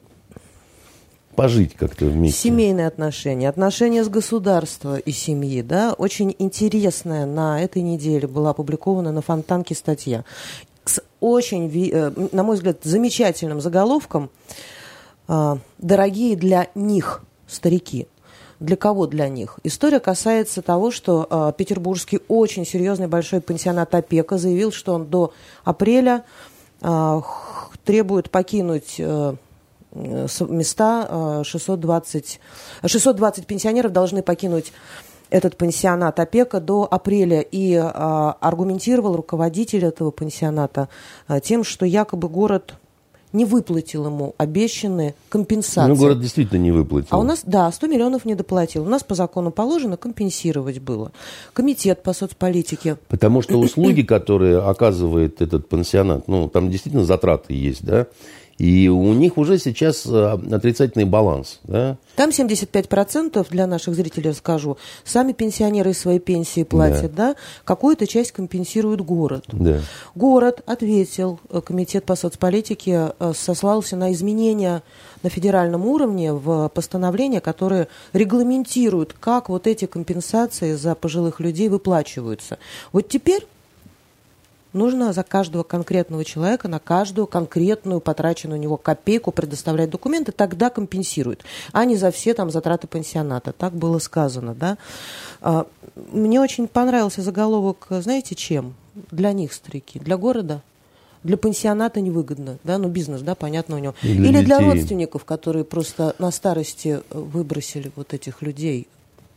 пожить как-то вместе. Семейные отношения, отношения с государством и семьи, да, очень интересная на этой неделе была опубликована на Фонтанке статья с очень, э, на мой взгляд, замечательным заголовком э, «Дорогие для них старики». Для кого для них? История касается того, что э, петербургский очень серьезный большой пансионат «Опека» заявил, что он до апреля требует покинуть места 620, 620 пенсионеров должны покинуть этот пансионат опека до апреля и а, аргументировал руководитель этого пансионата а, тем, что якобы город не выплатил ему обещанные компенсации. Ну, город действительно не выплатил. А у нас, да, 100 миллионов не доплатил. У нас по закону положено компенсировать было. Комитет по соцполитике. Потому что услуги, которые оказывает этот пансионат, ну, там действительно затраты есть, да, и у них уже сейчас э, отрицательный баланс. Да? Там 75% для наших зрителей расскажу. Сами пенсионеры свои пенсии платят, да? да? Какую-то часть компенсирует город. Да. Город ответил, э, комитет по соцполитике э, сослался на изменения на федеральном уровне в постановления, которые регламентируют, как вот эти компенсации за пожилых людей выплачиваются. Вот теперь нужно за каждого конкретного человека, на каждую конкретную потраченную у него копейку предоставлять документы, тогда компенсируют, а не за все там затраты пансионата. Так было сказано, да. А, мне очень понравился заголовок, знаете, чем? Для них, старики, для города, для пансионата невыгодно, да, ну бизнес, да, понятно у него. Для Или детей. для родственников, которые просто на старости выбросили вот этих людей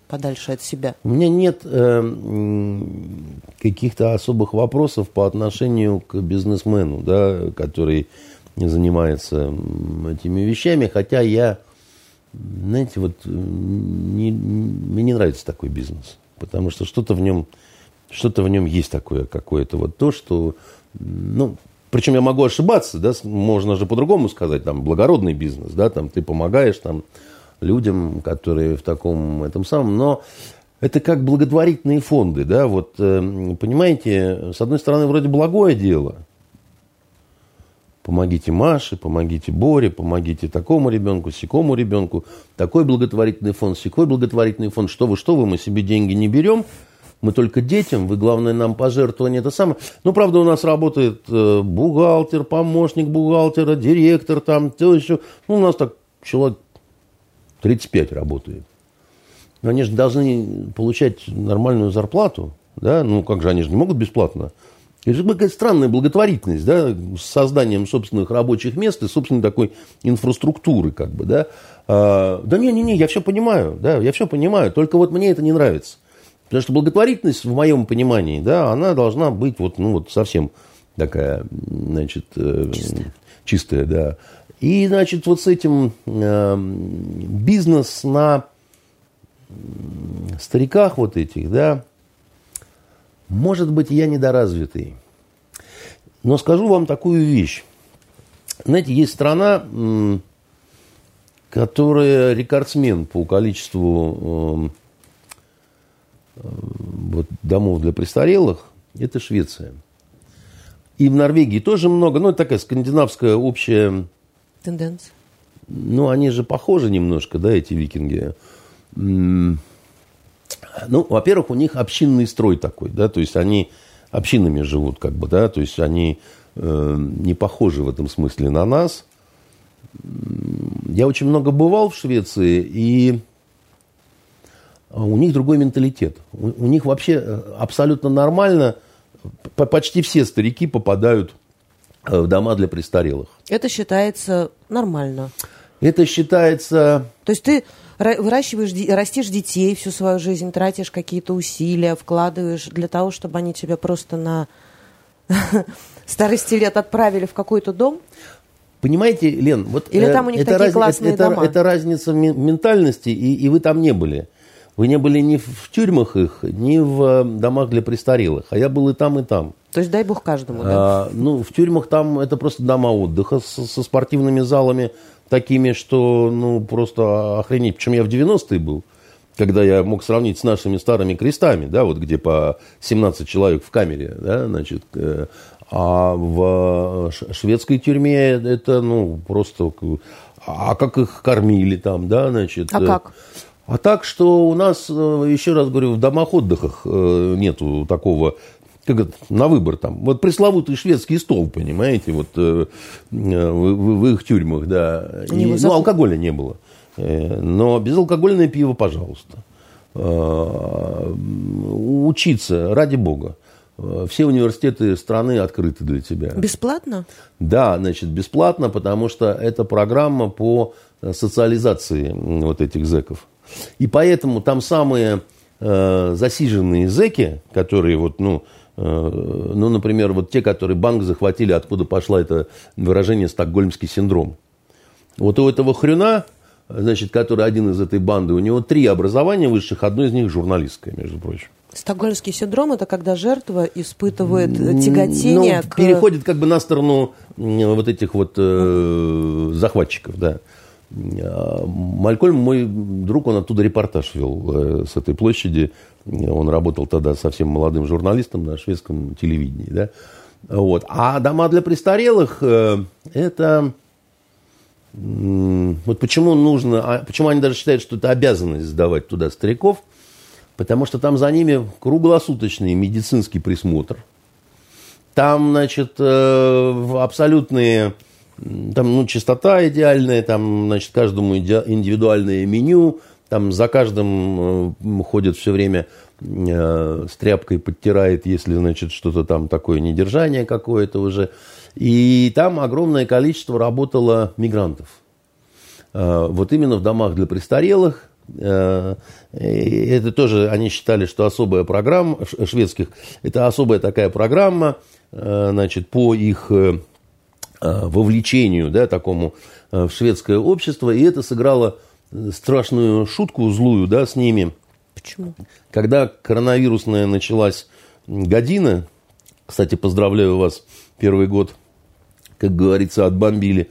подальше от себя? У меня нет э, каких-то особых вопросов по отношению к бизнесмену, да, который занимается этими вещами, хотя я, знаете, вот не, мне не нравится такой бизнес, потому что что-то в нем, что-то в нем есть такое какое-то вот то, что, ну, причем я могу ошибаться, да, можно же по-другому сказать, там, благородный бизнес, да, там, ты помогаешь, там, людям, которые в таком этом самом, но это как благотворительные фонды, да, вот, э, понимаете, с одной стороны, вроде благое дело, помогите Маше, помогите Боре, помогите такому ребенку, сякому ребенку, такой благотворительный фонд, секой благотворительный фонд, что вы, что вы, мы себе деньги не берем, мы только детям, вы, главное, нам пожертвование, это самое. Ну, правда, у нас работает э, бухгалтер, помощник бухгалтера, директор там, то еще, ну, у нас так человек 35 работает. Но они же должны получать нормальную зарплату, да, ну как же, они же не могут бесплатно. Это же какая-то странная благотворительность, да, с созданием собственных рабочих мест и собственной такой инфраструктуры, как бы, да. А, да не, не, не, я все понимаю, да, я все понимаю, только вот мне это не нравится. Потому что благотворительность, в моем понимании, да, она должна быть вот, ну, вот совсем такая, значит, э, чистая, чистая да. И, значит, вот с этим э, бизнес на стариках вот этих, да, может быть, я недоразвитый. Но скажу вам такую вещь. Знаете, есть страна, которая рекордсмен по количеству э, вот, домов для престарелых. Это Швеция. И в Норвегии тоже много. Ну, это такая скандинавская общая тенденции? Ну, они же похожи немножко, да, эти викинги. Ну, во-первых, у них общинный строй такой, да, то есть они общинами живут, как бы, да, то есть они э, не похожи в этом смысле на нас. Я очень много бывал в Швеции, и у них другой менталитет. У, у них вообще э, абсолютно нормально, почти все старики попадают в дома для престарелых. Это считается нормально. Это считается... То есть ты выращиваешь, растишь детей всю свою жизнь, тратишь какие-то усилия, вкладываешь для того, чтобы они тебя просто на старости лет отправили в какой-то дом? Понимаете, Лен, вот Или там у них это такие раз, классные это, дома? это разница ментальности, и, и вы там не были. Вы не были ни в тюрьмах их, ни в домах для престарелых. А я был и там, и там. То есть дай бог каждому, да? А, ну, в тюрьмах там это просто дома отдыха со, со спортивными залами такими, что, ну, просто охренеть. Причем я в 90-е был, когда я мог сравнить с нашими старыми крестами, да, вот где по 17 человек в камере, да, значит, э, а в шведской тюрьме это, ну, просто... А как их кормили там, да, значит... А как? А так, что у нас, еще раз говорю, в домах отдыхах нету такого как это, на выбор там. Вот пресловутый шведский стол, понимаете, вот э, в, в, в их тюрьмах, да. И, ну, алкоголя не было. Э, но безалкогольное пиво, пожалуйста. Э, учиться, ради бога. Все университеты страны открыты для тебя. Бесплатно? Да, значит, бесплатно, потому что это программа по социализации вот этих зеков. И поэтому там самые засиженные зеки, которые вот, ну, ну, например, вот те, которые банк захватили, откуда пошло это выражение «стокгольмский синдром». Вот у этого хрюна, значит, который один из этой банды, у него три образования высших, одно из них журналистское, между прочим. Стокгольмский синдром – это когда жертва испытывает тяготение ну, к... переходит как бы на сторону вот этих вот э, захватчиков, да. А, Малькольм, мой друг, он оттуда репортаж вел э, с этой площади. Он работал тогда совсем молодым журналистом на шведском телевидении. Да? Вот. А дома для престарелых э, это... Вот почему нужно, а почему они даже считают, что это обязанность сдавать туда стариков, потому что там за ними круглосуточный медицинский присмотр. Там, значит, э, абсолютные там, ну, чистота идеальная, там, значит, каждому индивидуальное меню, там за каждым э, ходит все время э, с тряпкой подтирает, если, значит, что-то там такое недержание какое-то уже. И там огромное количество работало мигрантов. Э, вот именно в домах для престарелых. Это тоже, они считали, что особая программа, шведских, это особая такая программа, значит, по их вовлечению да, такому в шведское общество, и это сыграло страшную шутку злую да, с ними. Почему? Когда коронавирусная началась година, кстати, поздравляю вас, первый год, как говорится, отбомбили,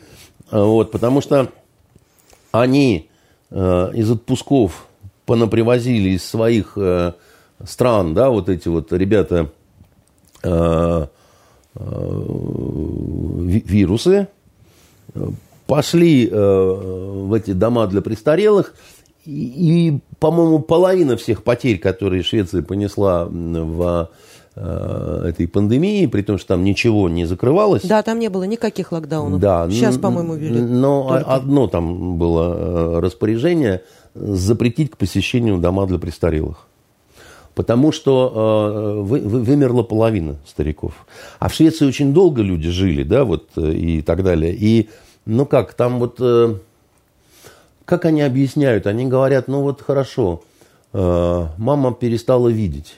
э, вот, потому что они э, из отпусков понапривозили из своих э, стран, да, вот эти вот ребята, э, Э, вирусы, пошли э, в эти дома для престарелых, и, и по-моему, половина всех потерь, которые Швеция понесла в э, этой пандемии, при том, что там ничего не закрывалось. Да, там не было никаких локдаунов. Да, Сейчас, по-моему, ввели. Но только. одно там было распоряжение запретить к посещению дома для престарелых потому что э, вы, вы, вымерла половина стариков. А в Швеции очень долго люди жили, да, вот э, и так далее. И, ну как, там вот, э, как они объясняют? Они говорят, ну вот хорошо, э, мама перестала видеть.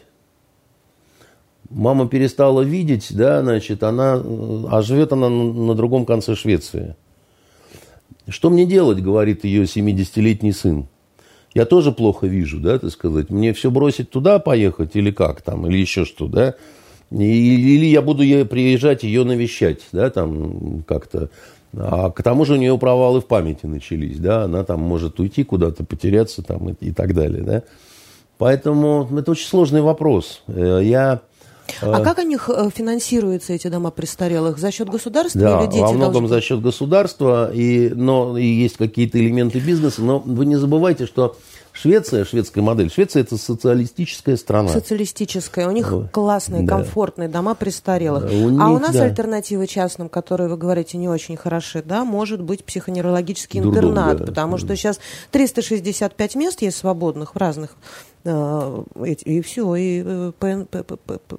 Мама перестала видеть, да, значит, она, э, а живет она на, на другом конце Швеции. Что мне делать, говорит ее 70-летний сын я тоже плохо вижу, да, так сказать. Мне все бросить туда поехать или как там, или еще что, да. Или я буду приезжать ее навещать, да, там как-то. А к тому же у нее провалы в памяти начались, да, она там может уйти куда-то, потеряться там и, и так далее, да. Поэтому это очень сложный вопрос. Э, я а как у них э, финансируются эти дома престарелых? За счет государства да, или дети во многом должны... за счет государства, и, но и есть какие-то элементы бизнеса. Но вы не забывайте, что Швеция, шведская модель, Швеция это социалистическая страна. Социалистическая. У них классные, да. комфортные дома престарелых. У них, а у нас да. альтернативы частным, которые, вы говорите, не очень хороши, да, может быть психоневрологический Дурдом, интернат, да. потому что сейчас 365 мест есть свободных в разных и все, и э, ПН,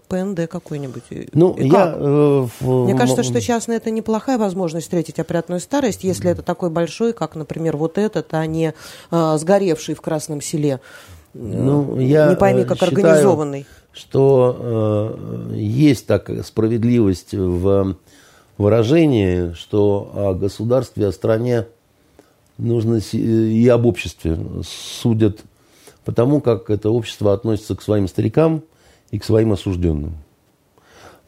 ПНД какой-нибудь. Ну, и я... Э, в... Мне кажется, что частно это неплохая возможность встретить опрятную старость, если это такой большой, как, например, вот этот, а не а, сгоревший в Красном селе. Ну, я не пойми, как считаю, организованный. что э, есть так справедливость в выражении, что о государстве, о стране нужно и об обществе судят потому, как это общество относится к своим старикам и к своим осужденным.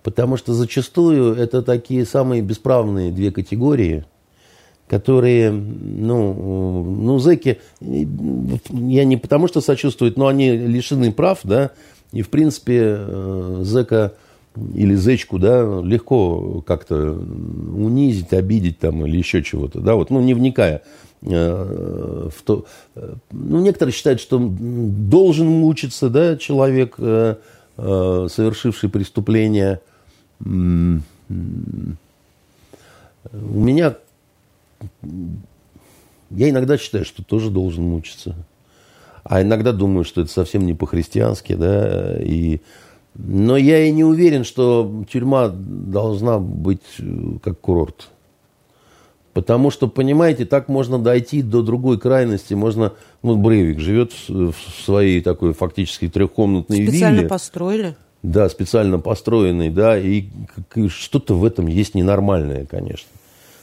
Потому что зачастую это такие самые бесправные две категории, которые, ну, ну, зэки, я не потому что сочувствуют, но они лишены прав, да, и, в принципе, э, зэка или зечку, да, легко как-то унизить, обидеть там или еще чего-то, да, вот, ну, не вникая э, в то, э, ну, некоторые считают, что должен мучиться, да, человек, совершивший преступление. У меня, я иногда считаю, что тоже должен мучиться. А иногда думаю, что это совсем не по-христиански, да, и... Но я и не уверен, что тюрьма должна быть э, как курорт. Потому что, понимаете, так можно дойти до другой крайности. Можно, вот Брейвик живет в своей такой фактически трехкомнатной специально вилле. Специально построили? Да, специально построенный, да, и что-то в этом есть ненормальное, конечно.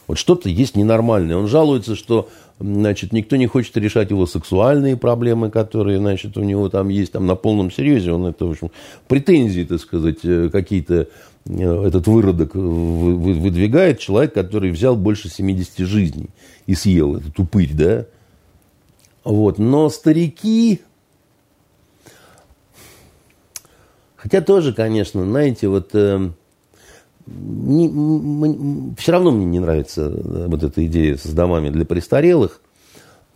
Вот что-то есть ненормальное. Он жалуется, что значит, никто не хочет решать его сексуальные проблемы, которые, значит, у него там есть, там на полном серьезе, он это, в общем, претензии, так сказать, э, какие-то этот выродок выдвигает человек, который взял больше 70 жизней и съел этот упырь, да. Вот. Но старики, хотя тоже, конечно, знаете, вот э, не, мы, все равно мне не нравится э, вот эта идея с домами для престарелых,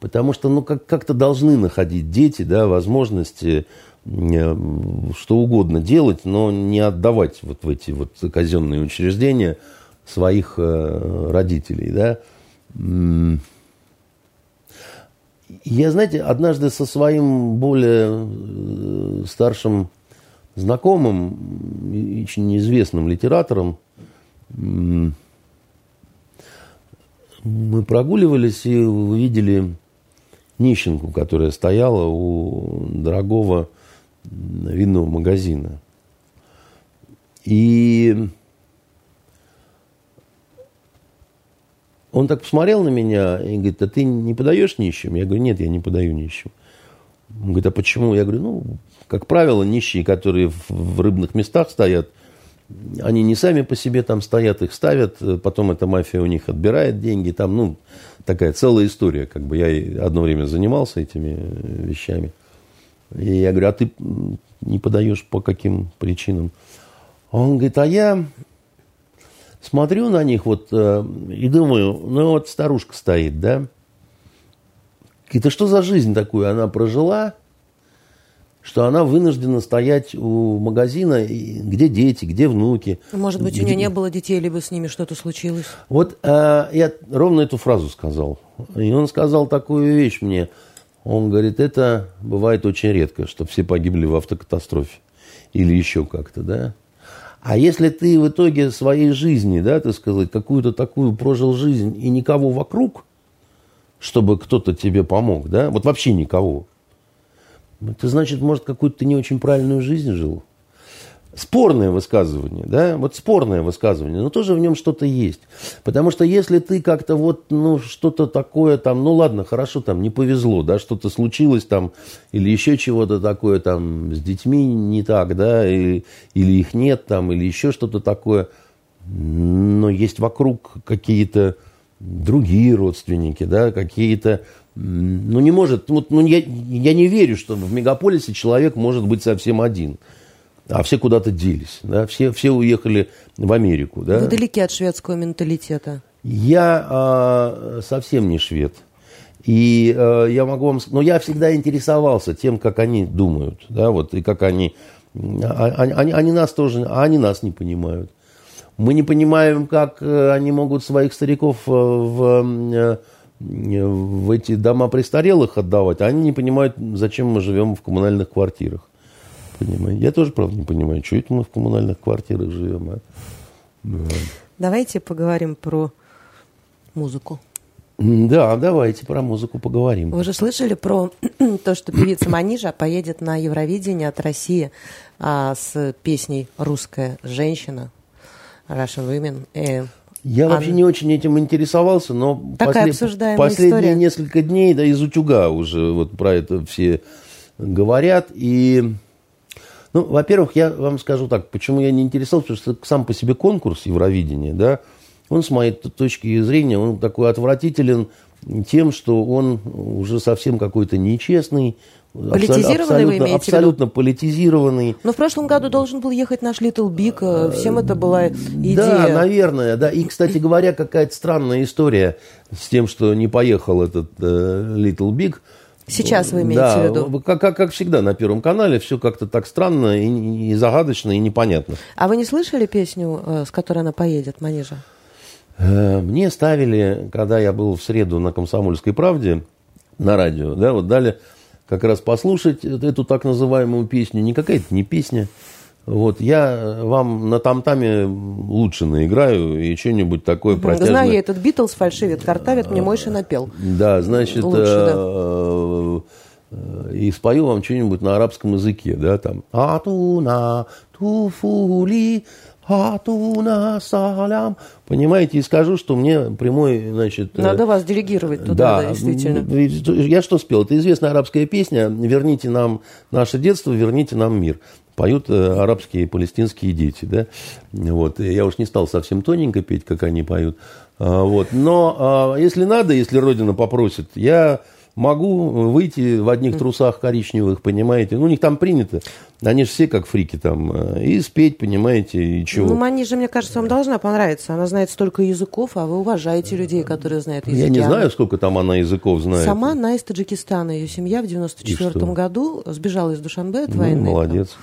потому что ну, как, как-то должны находить дети да, возможности э, что угодно делать, но не отдавать вот в эти вот казенные учреждения своих э, родителей. Да. Я, знаете, однажды со своим более старшим знакомым, очень неизвестным литератором, мы прогуливались и увидели нищенку, которая стояла у дорогого винного магазина. И он так посмотрел на меня и говорит, а ты не подаешь нищим? Я говорю, нет, я не подаю нищим. Он говорит, а почему? Я говорю, ну, как правило, нищие, которые в рыбных местах стоят – они не сами по себе там стоят, их ставят, потом эта мафия у них отбирает деньги, там, ну, такая целая история, как бы я одно время занимался этими вещами. И я говорю, а ты не подаешь по каким причинам? Он говорит, а я смотрю на них вот э, и думаю, ну вот старушка стоит, да? Это что за жизнь такую она прожила, что она вынуждена стоять у магазина, где дети, где внуки. Может быть, где... у нее не было детей, либо с ними что-то случилось. Вот э, я ровно эту фразу сказал. И он сказал такую вещь мне. Он говорит, это бывает очень редко, что все погибли в автокатастрофе. Или еще как-то, да. А если ты в итоге своей жизни, да, так сказать, какую-то такую прожил жизнь и никого вокруг, чтобы кто-то тебе помог, да, вот вообще никого, это значит, может, какую-то ты не очень правильную жизнь жил. Спорное высказывание, да, вот спорное высказывание, но тоже в нем что-то есть. Потому что если ты как-то вот, ну, что-то такое там, ну, ладно, хорошо, там, не повезло, да, что-то случилось там, или еще чего-то такое там с детьми не так, да, или, или их нет там, или еще что-то такое, но есть вокруг какие-то другие родственники, да, какие-то ну, не может, вот, ну, я, я не верю, что в мегаполисе человек может быть совсем один. А все куда-то делись, да, все, все уехали в Америку, да. Вы далеки от шведского менталитета. Я а, совсем не швед. И а, я могу вам... Но я всегда интересовался тем, как они думают, да, вот, и как они... А, они, они, они нас тоже... А они нас не понимают. Мы не понимаем, как э, они могут своих стариков э, в э, в эти дома престарелых отдавать, а они не понимают, зачем мы живем в коммунальных квартирах. Понимаете? Я тоже, правда, не понимаю, что это мы в коммунальных квартирах живем. А? Давайте поговорим про музыку. Да, давайте про музыку поговорим. Вы же слышали про то, что певица Манижа поедет на Евровидение от России а, с песней «Русская женщина» Russian Women. Э, я вообще не очень этим интересовался, но Такая послед... последние история. несколько дней, да, из утюга уже вот про это все говорят. И, ну, во-первых, я вам скажу так, почему я не интересовался, потому что сам по себе конкурс Евровидения, да, он, с моей точки зрения, он такой отвратителен тем, что он уже совсем какой-то нечестный, Политизированный абсолютно, вы имеете Абсолютно политизированный. Но в прошлом году должен был ехать наш Little Big. Э, всем это была идея. Да, наверное. Да. И, кстати говоря, какая-то странная история с тем, что не поехал этот Little э, Big. Сейчас вы имеете да, в виду? Как, как, как всегда на Первом канале, все как-то так странно и, и загадочно, и непонятно. А вы не слышали песню, э, с которой она поедет, Манижа? Э, мне ставили, когда я был в среду на «Комсомольской правде» на радио, да, вот дали как раз послушать эту так называемую песню. Не какая-то не песня. Вот, я вам на там-таме лучше наиграю и что-нибудь такое протяжное. Знаю я этот Битлз фальшивит, картавит, мне Мойши напел. Да, значит, лучше, да. Э, и спою вам что-нибудь на арабском языке, да, там. Атуна туфули Атуна салям. Понимаете, и скажу, что мне прямой, значит... Э, Надо вас делегировать туда, да, да, действительно. Я что спел? Это известная арабская песня «Верните нам наше детство, верните нам мир». Поют э, арабские и палестинские дети, да. Вот. Я уж не стал совсем тоненько петь, как они поют. А, вот. Но а, если надо, если Родина попросит, я могу выйти в одних трусах коричневых, понимаете. Ну, у них там принято. Они же все как фрики там. Э, и спеть, понимаете, и чего. Ну, Мани же, мне кажется, вам должна понравиться. Она знает столько языков, а вы уважаете людей, которые знают языки. Я не знаю, сколько там она языков знает. Сама она из Таджикистана. Ее семья в 94 году сбежала из Душанбе от ну, войны. Молодец.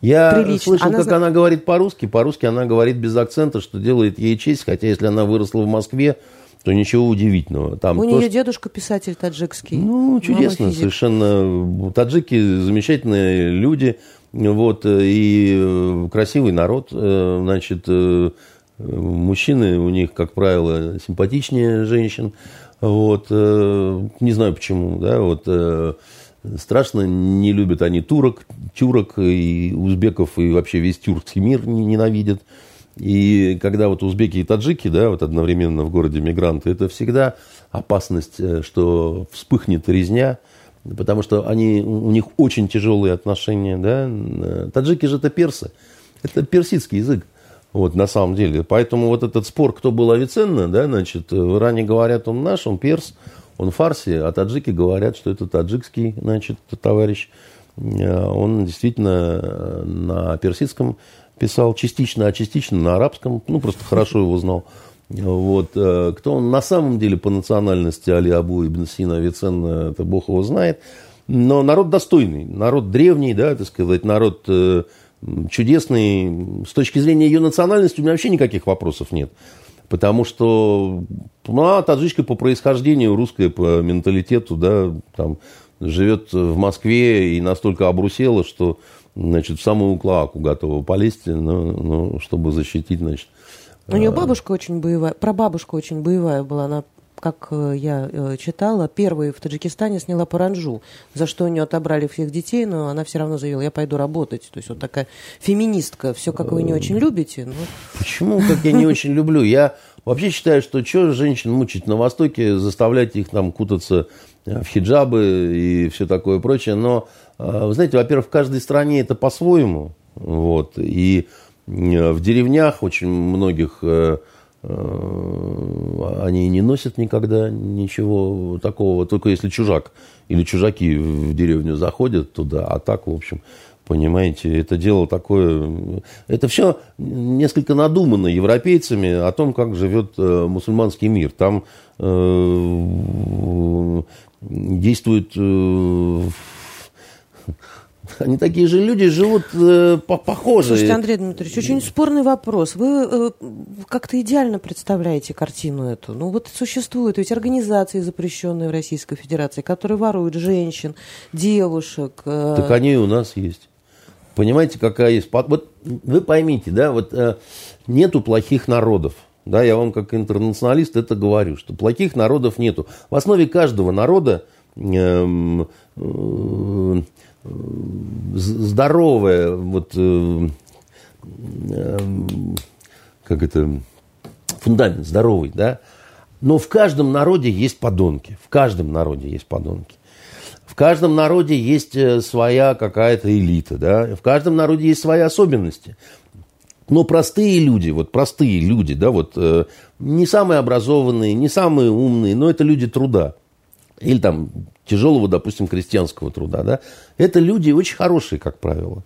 Я Прилично. слышал, она как зна... она говорит по-русски. По-русски она говорит без акцента, что делает ей честь. Хотя, если она выросла в Москве, то ничего удивительного. Там У нее дедушка писатель таджикский. Ну, чудесно, совершенно. Таджики замечательные люди, вот, и э, красивый народ, э, значит, э, мужчины у них, как правило, симпатичнее женщин, вот, не знаю почему, да, вот, страшно не любят они турок, тюрок и узбеков, и вообще весь тюркский мир ненавидят. И когда вот узбеки и таджики, да, вот одновременно в городе мигранты, это всегда опасность, э, что вспыхнет резня, потому что они, у них очень тяжелые отношения, да. Таджики же это персы, это персидский язык. Вот, на самом деле. Поэтому вот этот спор, кто был Авиценна, да, значит, в Иране говорят, он наш, он перс, он фарси, а таджики говорят, что это таджикский, значит, товарищ. Э, он действительно э, на персидском писал частично, а частично на арабском, ну, просто хорошо его знал. Вот. Э, кто он на самом деле по национальности, Али Абу Ибн Сина Авиценна, это Бог его знает. Но народ достойный, народ древний, да, так сказать, народ э, чудесный. С точки зрения ее национальности у меня вообще никаких вопросов нет. Потому что ну, она таджичка по происхождению, русская по менталитету, да, там, живет в Москве и настолько обрусела, что значит, в самую клаку готова полезть, ну, ну, чтобы защитить, значит. У нее а, бабушка очень боевая, прабабушка очень боевая была, она как э, я э, читала, первой в Таджикистане сняла паранжу, за что у нее отобрали всех детей, но она все равно заявила, я пойду работать. То есть вот такая феминистка, все как вы не очень любите. Но... Почему, как я не очень люблю? Я вообще считаю, что что женщин мучить на Востоке, заставлять их там кутаться в хиджабы и все такое прочее, но вы знаете, во-первых, в каждой стране это по-своему. Вот, и в деревнях очень многих э, э, они не носят никогда ничего такого, только если чужак или чужаки в деревню заходят туда, а так, в общем, понимаете, это дело такое, это все несколько надумано европейцами о том, как живет э, мусульманский мир. Там э, действует э, они такие же люди живут э, похожие. Слушайте, Андрей Дмитриевич, очень спорный вопрос. Вы э, как-то идеально представляете картину эту. Ну вот существуют ведь организации, запрещенные в Российской Федерации, которые воруют женщин, девушек. Э... Так они и у нас есть. Понимаете, какая есть... Вот вы поймите, да, вот э, нету плохих народов. да, я вам как интернационалист это говорю, что плохих народов нету. В основе каждого народа э, э, здоровая, вот, э, э, как это, фундамент здоровый, да, но в каждом народе есть подонки, в каждом народе есть подонки. В каждом народе есть э, своя какая-то элита, да, в каждом народе есть свои особенности. Но простые люди, вот простые люди, да, вот не самые образованные, не самые умные, но это люди труда. Или там тяжелого, допустим, крестьянского труда, да. Это люди очень хорошие, как правило.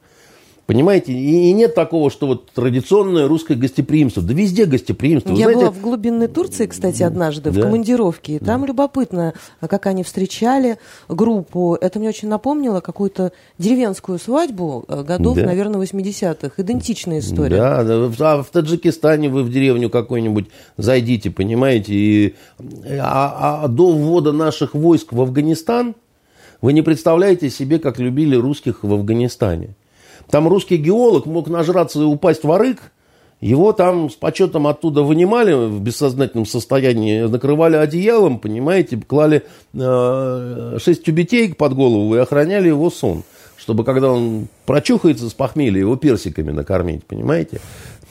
Понимаете? И, и нет такого, что вот традиционное русское гостеприимство. Да везде гостеприимство. Я знаете... была в глубинной Турции, кстати, однажды, да? в командировке. И там да. любопытно, как они встречали группу. Это мне очень напомнило какую-то деревенскую свадьбу э, годов, да. наверное, 80-х. Идентичная история. Да, да. А в Таджикистане вы в деревню какой-нибудь зайдите, понимаете? И... А, а до ввода наших войск в Афганистан вы не представляете себе, как любили русских в Афганистане. Там русский геолог мог нажраться и упасть в арык, его там с почетом оттуда вынимали в бессознательном состоянии, накрывали одеялом, понимаете, клали э, шесть тюбетеек под голову и охраняли его сон. Чтобы когда он прочухается с похмелья, его персиками накормить, понимаете?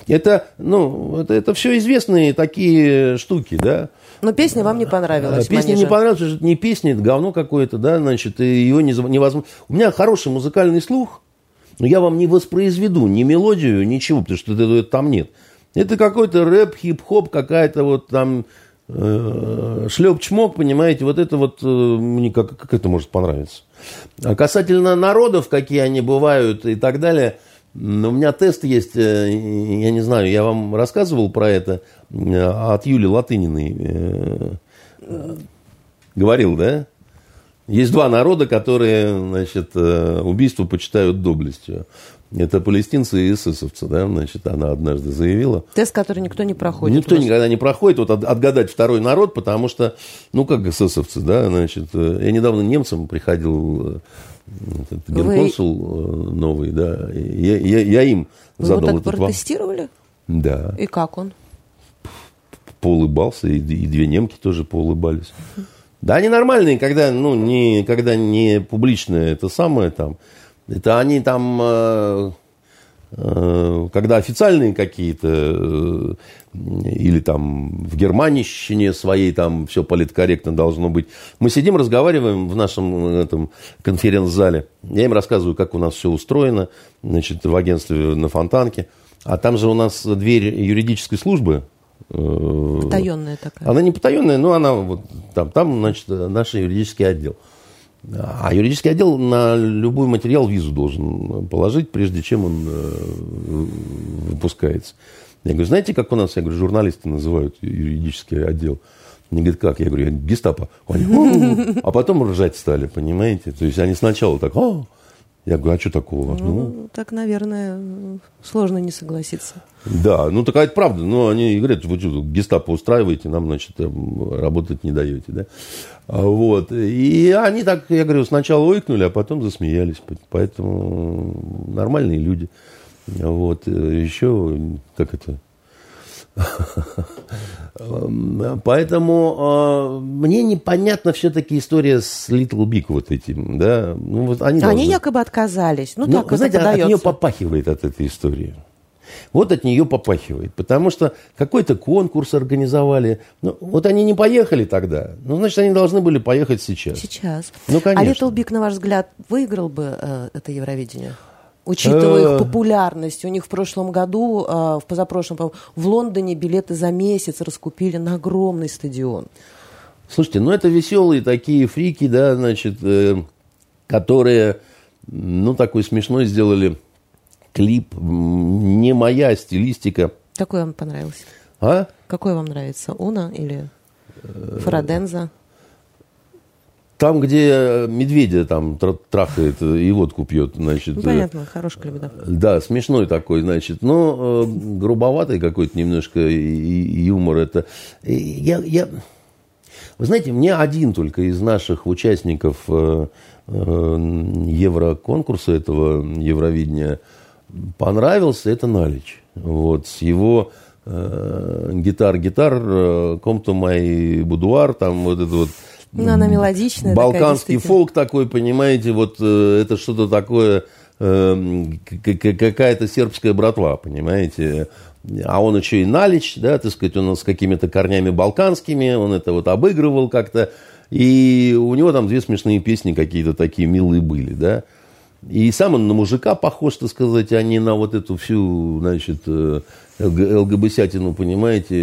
Это, ну, это, это все известные такие штуки, да. Но песня вам не понравилась. Песня не понравилась, потому что это не песня, это говно какое-то, да, значит, и ее невозможно. У меня хороший музыкальный слух, но я вам не воспроизведу ни мелодию, ничего, потому что этого там нет. Это какой-то рэп, хип-хоп, какая-то вот там э, шлеп-чмок, понимаете, вот это вот, э, мне как, как это может понравиться. А касательно народов, какие они бывают и так далее, у меня тест есть, э, я не знаю, я вам рассказывал про это э, от Юли Латыниной. Э, говорил, да? Есть два народа, которые, значит, э, убийство почитают доблестью. Это палестинцы и эсэсовцы, да, значит, она однажды заявила. Тест, который никто не проходит. Никто никогда не проходит, вот отгадать второй народ, потому что, ну, как эсэсовцы, да, значит, э, я недавно немцам приходил, э, этот генконсул Вы... новый, да, я, я, я им Вы задал его так этот протестировали? Да. И как он? Поулыбался, и, и две немки тоже поулыбались. Да, они нормальные, когда, ну, не, когда не публичное это самое там. Это они там, э, э, когда официальные какие-то, э, или там в германищине своей там все политкорректно должно быть. Мы сидим, разговариваем в нашем этом конференц-зале. Я им рассказываю, как у нас все устроено, значит, в агентстве на Фонтанке. А там же у нас дверь юридической службы Э, потаенная такая. Она не потаенная, но она вот там, там, значит, наш юридический отдел. А юридический отдел на любой материал визу должен положить, прежде чем он э, выпускается. Я говорю, знаете, как у нас, я говорю, журналисты называют юридический отдел? Они говорят, как? Я говорю, гестапо. Они, а потом ржать стали, понимаете? То есть они сначала так, а, я говорю, а что такого? Ну, ну, так, наверное, сложно не согласиться. Да, ну такая это правда. Но они говорят, вы что, гестапо устраиваете, нам, значит, работать не даете, да? А вот. И они так, я говорю, сначала ойкнули, а потом засмеялись. Поэтому нормальные люди. Вот. Еще, как это, Поэтому э, мне непонятна все-таки история с Little Big вот этим, да. Ну, вот они, они якобы отказались. Ну, ну так вы знаете, от нее попахивает от этой истории. Вот от нее попахивает. Потому что какой-то конкурс организовали. Ну, вот они не поехали тогда. Ну, значит, они должны были поехать сейчас. Сейчас. Ну, конечно. А Little Big, на ваш взгляд, выиграл бы э, это Евровидение? Учитывая их э. популярность. У них в прошлом году, а, в позапрошлом, в Лондоне билеты за месяц раскупили на огромный стадион. Слушайте, ну это веселые такие фрики, да, значит, э, которые, ну, такой смешной сделали клип. Не моя стилистика. Какой вам понравился? А? Какой вам нравится? Уна или Фараденза? Там, где медведя там трахает и водку пьет, значит. Ну, понятно, хороший клип, да. Смешной такой, значит. Но э, грубоватый какой-то немножко юмор это. Я, я... Вы знаете, мне один только из наших участников э, э, евроконкурса этого Евровидения понравился, это Налич. Вот, с его э, гитар, гитар, э, ком-то мой будуар, там вот это вот. Ну, она мелодичная. Балканский такая, фолк такой, понимаете, вот э, это что-то такое, э, какая-то сербская братва, понимаете. А он еще и налич, да, так сказать, он с какими-то корнями балканскими, он это вот обыгрывал как-то. И у него там две смешные песни какие-то такие милые были, да. И сам он на мужика похож, так сказать, а не на вот эту всю, значит, э, ЛГБСятину, понимаете,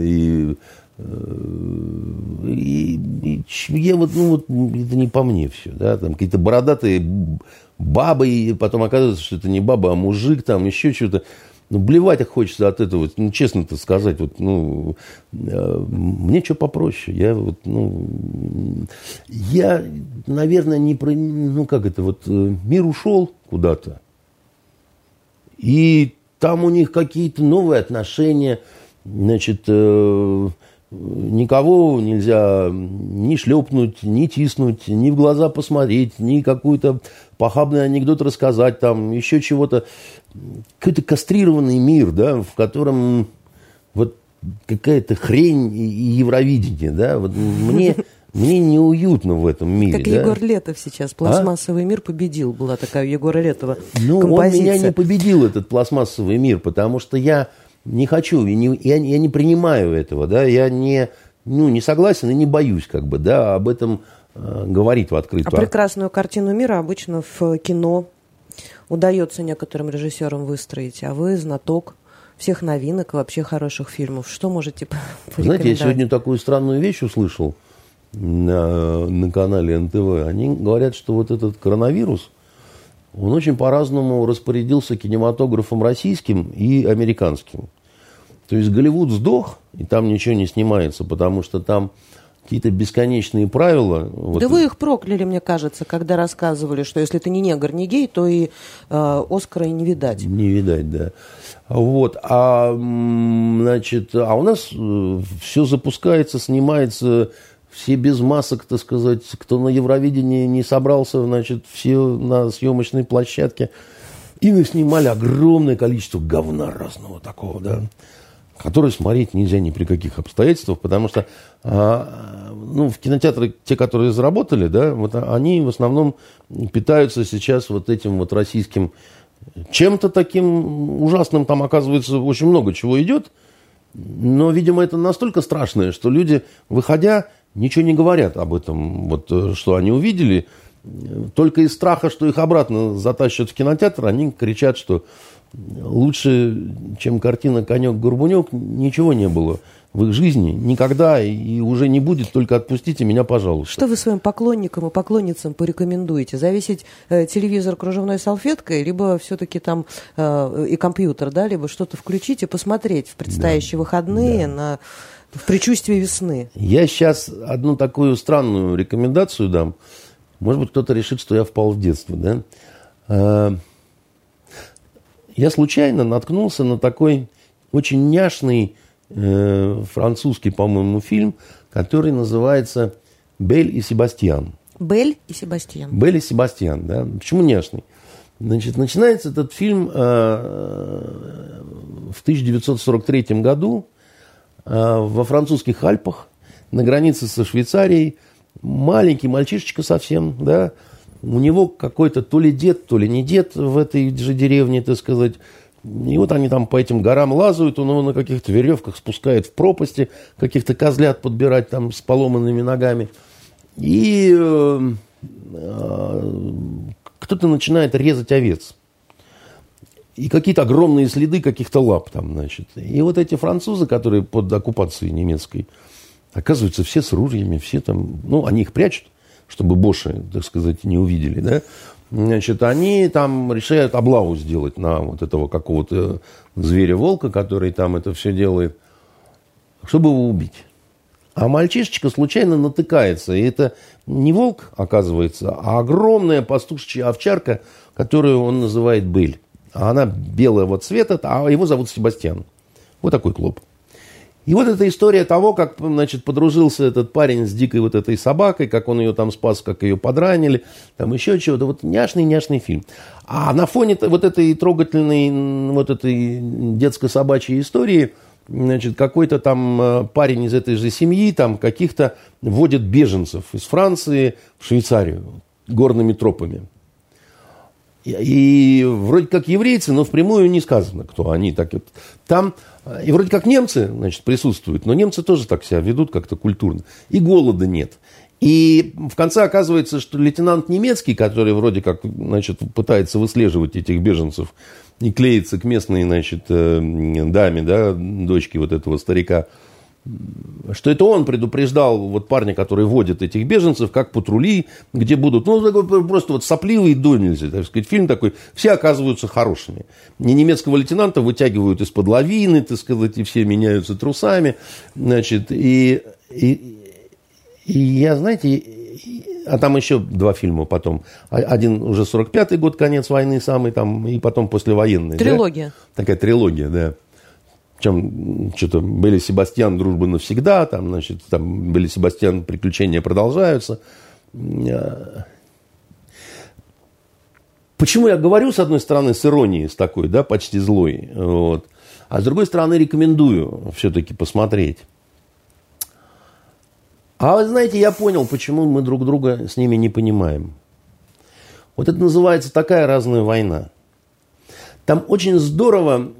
и, и, и, я вот, ну вот, это не по мне все, да, там какие-то бородатые бабы, и потом оказывается, что это не баба, а мужик, там еще что-то. Ну, блевать хочется от этого, ну, честно-то сказать, вот, ну, э, мне что попроще, я вот, ну, я, наверное, не про, ну, как это, вот, э, мир ушел куда-то, и там у них какие-то новые отношения, значит, э, никого нельзя ни шлепнуть, ни тиснуть, ни в глаза посмотреть, ни какой-то похабный анекдот рассказать, там еще чего-то. Какой-то кастрированный мир, да, в котором вот какая-то хрень и Евровидение, да, вот мне, мне неуютно в этом мире. Как да? Егор Летов сейчас, пластмассовый а? мир победил, была такая Егора Летова Ну, композиция. он меня не победил, этот пластмассовый мир, потому что я не хочу, я не, я, я не принимаю этого, да, я не, ну, не согласен и не боюсь, как бы, да, об этом э, говорить в открытую. А прекрасную картину мира обычно в кино удается некоторым режиссерам выстроить, а вы знаток всех новинок, вообще хороших фильмов. Что можете? Знаете, я сегодня такую странную вещь услышал на, на канале НТВ. Они говорят, что вот этот коронавирус, он очень по-разному распорядился кинематографом российским и американским. То есть Голливуд сдох, и там ничего не снимается, потому что там какие-то бесконечные правила. Вот. Да вы их прокляли, мне кажется, когда рассказывали, что если ты не негр, не гей, то и э, Оскара и не видать. Не видать, да. Вот, а, значит, а у нас э, все запускается, снимается, все без масок, так сказать, кто на Евровидении не собрался, значит, все на съемочной площадке. И мы снимали огромное количество говна разного такого, да который смотреть нельзя ни при каких обстоятельствах, потому что а, ну, в кинотеатры, те, которые заработали, да, вот они в основном питаются сейчас вот этим вот российским чем-то таким ужасным, там оказывается очень много чего идет, но, видимо, это настолько страшное, что люди, выходя, ничего не говорят об этом, вот, что они увидели, только из страха, что их обратно затащат в кинотеатр, они кричат, что лучше, чем картина «Конек-горбунек», ничего не было в их жизни никогда и уже не будет, только отпустите меня, пожалуйста. Что вы своим поклонникам и поклонницам порекомендуете? Завесить э, телевизор кружевной салфеткой, либо все-таки там э, и компьютер, да, либо что-то включить и посмотреть в предстоящие да. выходные да. на в предчувствии весны. Я сейчас одну такую странную рекомендацию дам. Может быть, кто-то решит, что я впал в детство, да? Я случайно наткнулся на такой очень няшный э, французский, по-моему, фильм, который называется «Бель и Себастьян». Бель и Себастьян. Бель и Себастьян, да. Почему няшный? Значит, начинается этот фильм э, в 1943 году э, во французских Альпах на границе со Швейцарией. Маленький мальчишечка совсем, да, у него какой-то то ли дед, то ли не дед в этой же деревне, так сказать. И вот они там по этим горам лазают, он его на каких-то веревках спускает в пропасти, каких-то козлят подбирать там с поломанными ногами. И э, э, кто-то начинает резать овец. И какие-то огромные следы каких-то лап там, значит. И вот эти французы, которые под оккупацией немецкой, оказываются все с ружьями, все там, ну, они их прячут, чтобы боши, так сказать, не увидели, да, значит, они там решают облаву сделать на вот этого какого-то зверя-волка, который там это все делает, чтобы его убить. А мальчишечка случайно натыкается, и это не волк, оказывается, а огромная пастушечья овчарка, которую он называет Бель. А она белого цвета, а его зовут Себастьян. Вот такой клоп. И вот эта история того, как, значит, подружился этот парень с дикой вот этой собакой, как он ее там спас, как ее подранили, там еще чего-то. Вот няшный-няшный фильм. А на фоне вот этой трогательной, вот этой детско-собачьей истории, значит, какой-то там э, парень из этой же семьи, там каких-то вводит беженцев из Франции в Швейцарию горными тропами. И вроде как еврейцы, но впрямую не сказано, кто они. Так вот. Там и вроде как немцы значит, присутствуют, но немцы тоже так себя ведут как-то культурно. И голода нет. И в конце оказывается, что лейтенант немецкий, который вроде как значит, пытается выслеживать этих беженцев и клеится к местной значит, э, даме, да, дочке вот этого старика, что это он предупреждал вот парня, который водит этих беженцев, как патрули, где будут, ну, такой просто вот сопливый до нельзя, так сказать, фильм такой, все оказываются хорошими. Не немецкого лейтенанта вытягивают из-под лавины, так сказать, и все меняются трусами, значит, и, и, и я, знаете, а там еще два фильма потом. Один уже 45-й год, конец войны самый, там, и потом послевоенный. Трилогия. Да? Такая трилогия, да чем что-то были Себастьян, дружба навсегда, там, значит, там были Себастьян, приключения продолжаются. Почему я говорю, с одной стороны, с иронией, с такой, да, почти злой, вот, а с другой стороны, рекомендую все-таки посмотреть. А вы знаете, я понял, почему мы друг друга с ними не понимаем. Вот это называется такая разная война. Там очень здорово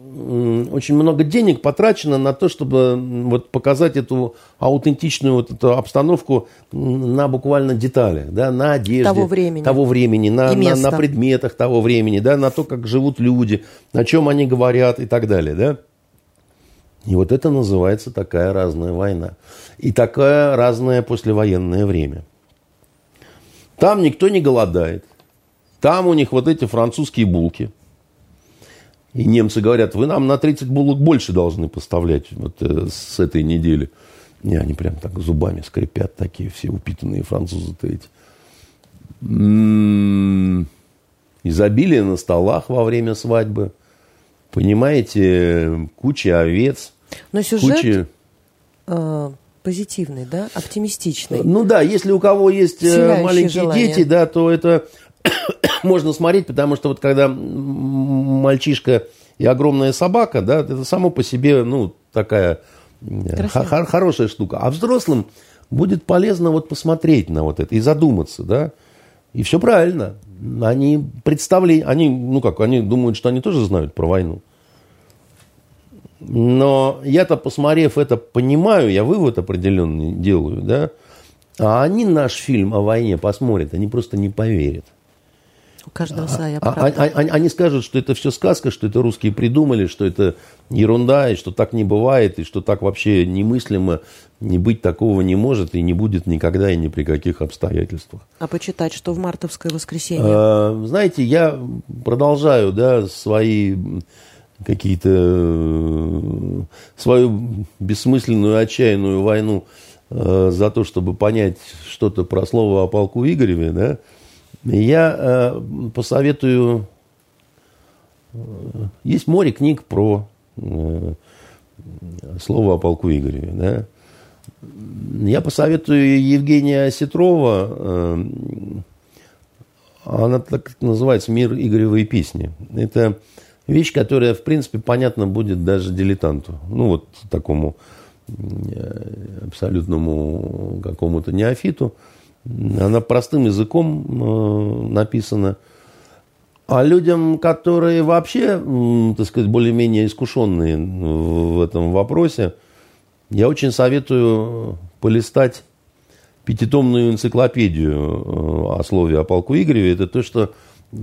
очень много денег потрачено на то, чтобы вот показать эту аутентичную вот эту обстановку на буквально деталях, да, на одежде того времени, того времени на, на, на предметах того времени, да, на то, как живут люди, на чем они говорят и так далее, да. И вот это называется такая разная война. И такое разное послевоенное время. Там никто не голодает. Там у них вот эти французские булки – и немцы говорят, вы нам на 30 булок больше должны поставлять вот, э, с этой недели. И они прям так зубами скрипят, такие все упитанные французы-то эти. М-м-м. Изобилие на столах во время свадьбы. Понимаете, куча овец. Но сюжет куча... э, позитивный, да, оптимистичный. Ну да, если у кого есть э, Вселяющие маленькие желания. дети, да, то это можно смотреть, потому что вот когда мальчишка и огромная собака, да, это само по себе, ну, такая э, х- хорошая штука. А взрослым будет полезно вот посмотреть на вот это и задуматься, да. И все правильно. Они представляют, они, ну как, они думают, что они тоже знают про войну. Но я-то, посмотрев это, понимаю, я вывод определенный делаю, да. А они наш фильм о войне посмотрят, они просто не поверят. У каждого а, своя а, правда. А, а, они скажут, что это все сказка, что это русские придумали, что это ерунда, и что так не бывает, и что так вообще немыслимо, не быть такого не может и не будет никогда и ни при каких обстоятельствах. А почитать, что в мартовское воскресенье? А, знаете, я продолжаю да, свои какие-то свою бессмысленную, отчаянную войну э, за то, чтобы понять что-то про слово о полку Игореве, да, я э, посоветую... Э, есть море книг про э, слово о полку Игореве. Да? Я посоветую Евгения Сетрова. Э, она так называется «Мир Игоревой песни». Это вещь, которая, в принципе, понятна будет даже дилетанту. Ну, вот такому э, абсолютному какому-то неофиту. Она простым языком э, написана. А людям, которые вообще, так сказать, более-менее искушенные в этом вопросе, я очень советую полистать пятитомную энциклопедию э, о слове о полку Игореве. Это то, что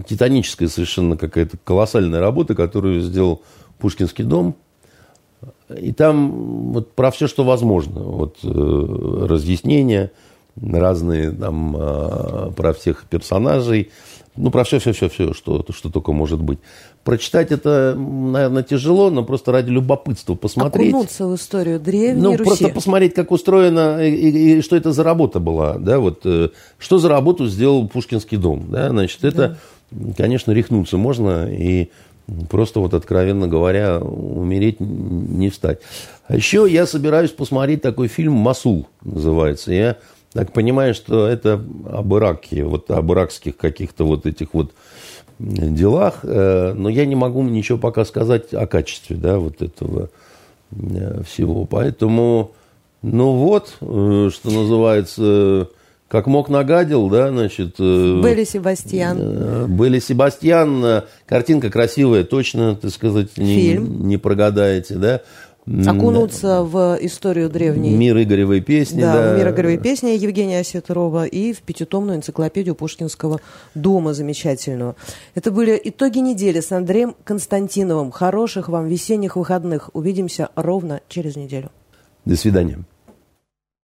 титаническая совершенно какая-то колоссальная работа, которую сделал Пушкинский дом. И там вот про все, что возможно. Вот э, разъяснения – разные там а, про всех персонажей, ну, про все-все-все-все, что, что только может быть. Прочитать это, наверное, тяжело, но просто ради любопытства посмотреть. Окунуться в историю древней Ну, Руси. просто посмотреть, как устроено и, и, и что это за работа была, да, вот, э, что за работу сделал Пушкинский дом, да, значит, это, да. конечно, рехнуться можно, и Просто вот, откровенно говоря, умереть не встать. А еще я собираюсь посмотреть такой фильм «Масул» называется. Я так понимаю, что это об Ираке, вот об иракских каких-то вот этих вот делах. Э, но я не могу ничего пока сказать о качестве, да, вот этого э, всего. Поэтому, ну вот, э, что называется, как мог нагадил, да, значит... Белли Себастьян. Белли Себастьян, картинка красивая, точно, так сказать, не, не прогадаете, да. Окунуться в историю древней. Мир Игоревой песни. Да, да. Мир Игоревой песни Евгения Осетрова и в пятитомную энциклопедию Пушкинского дома замечательного. Это были итоги недели с Андреем Константиновым. Хороших вам весенних выходных. Увидимся ровно через неделю. До свидания.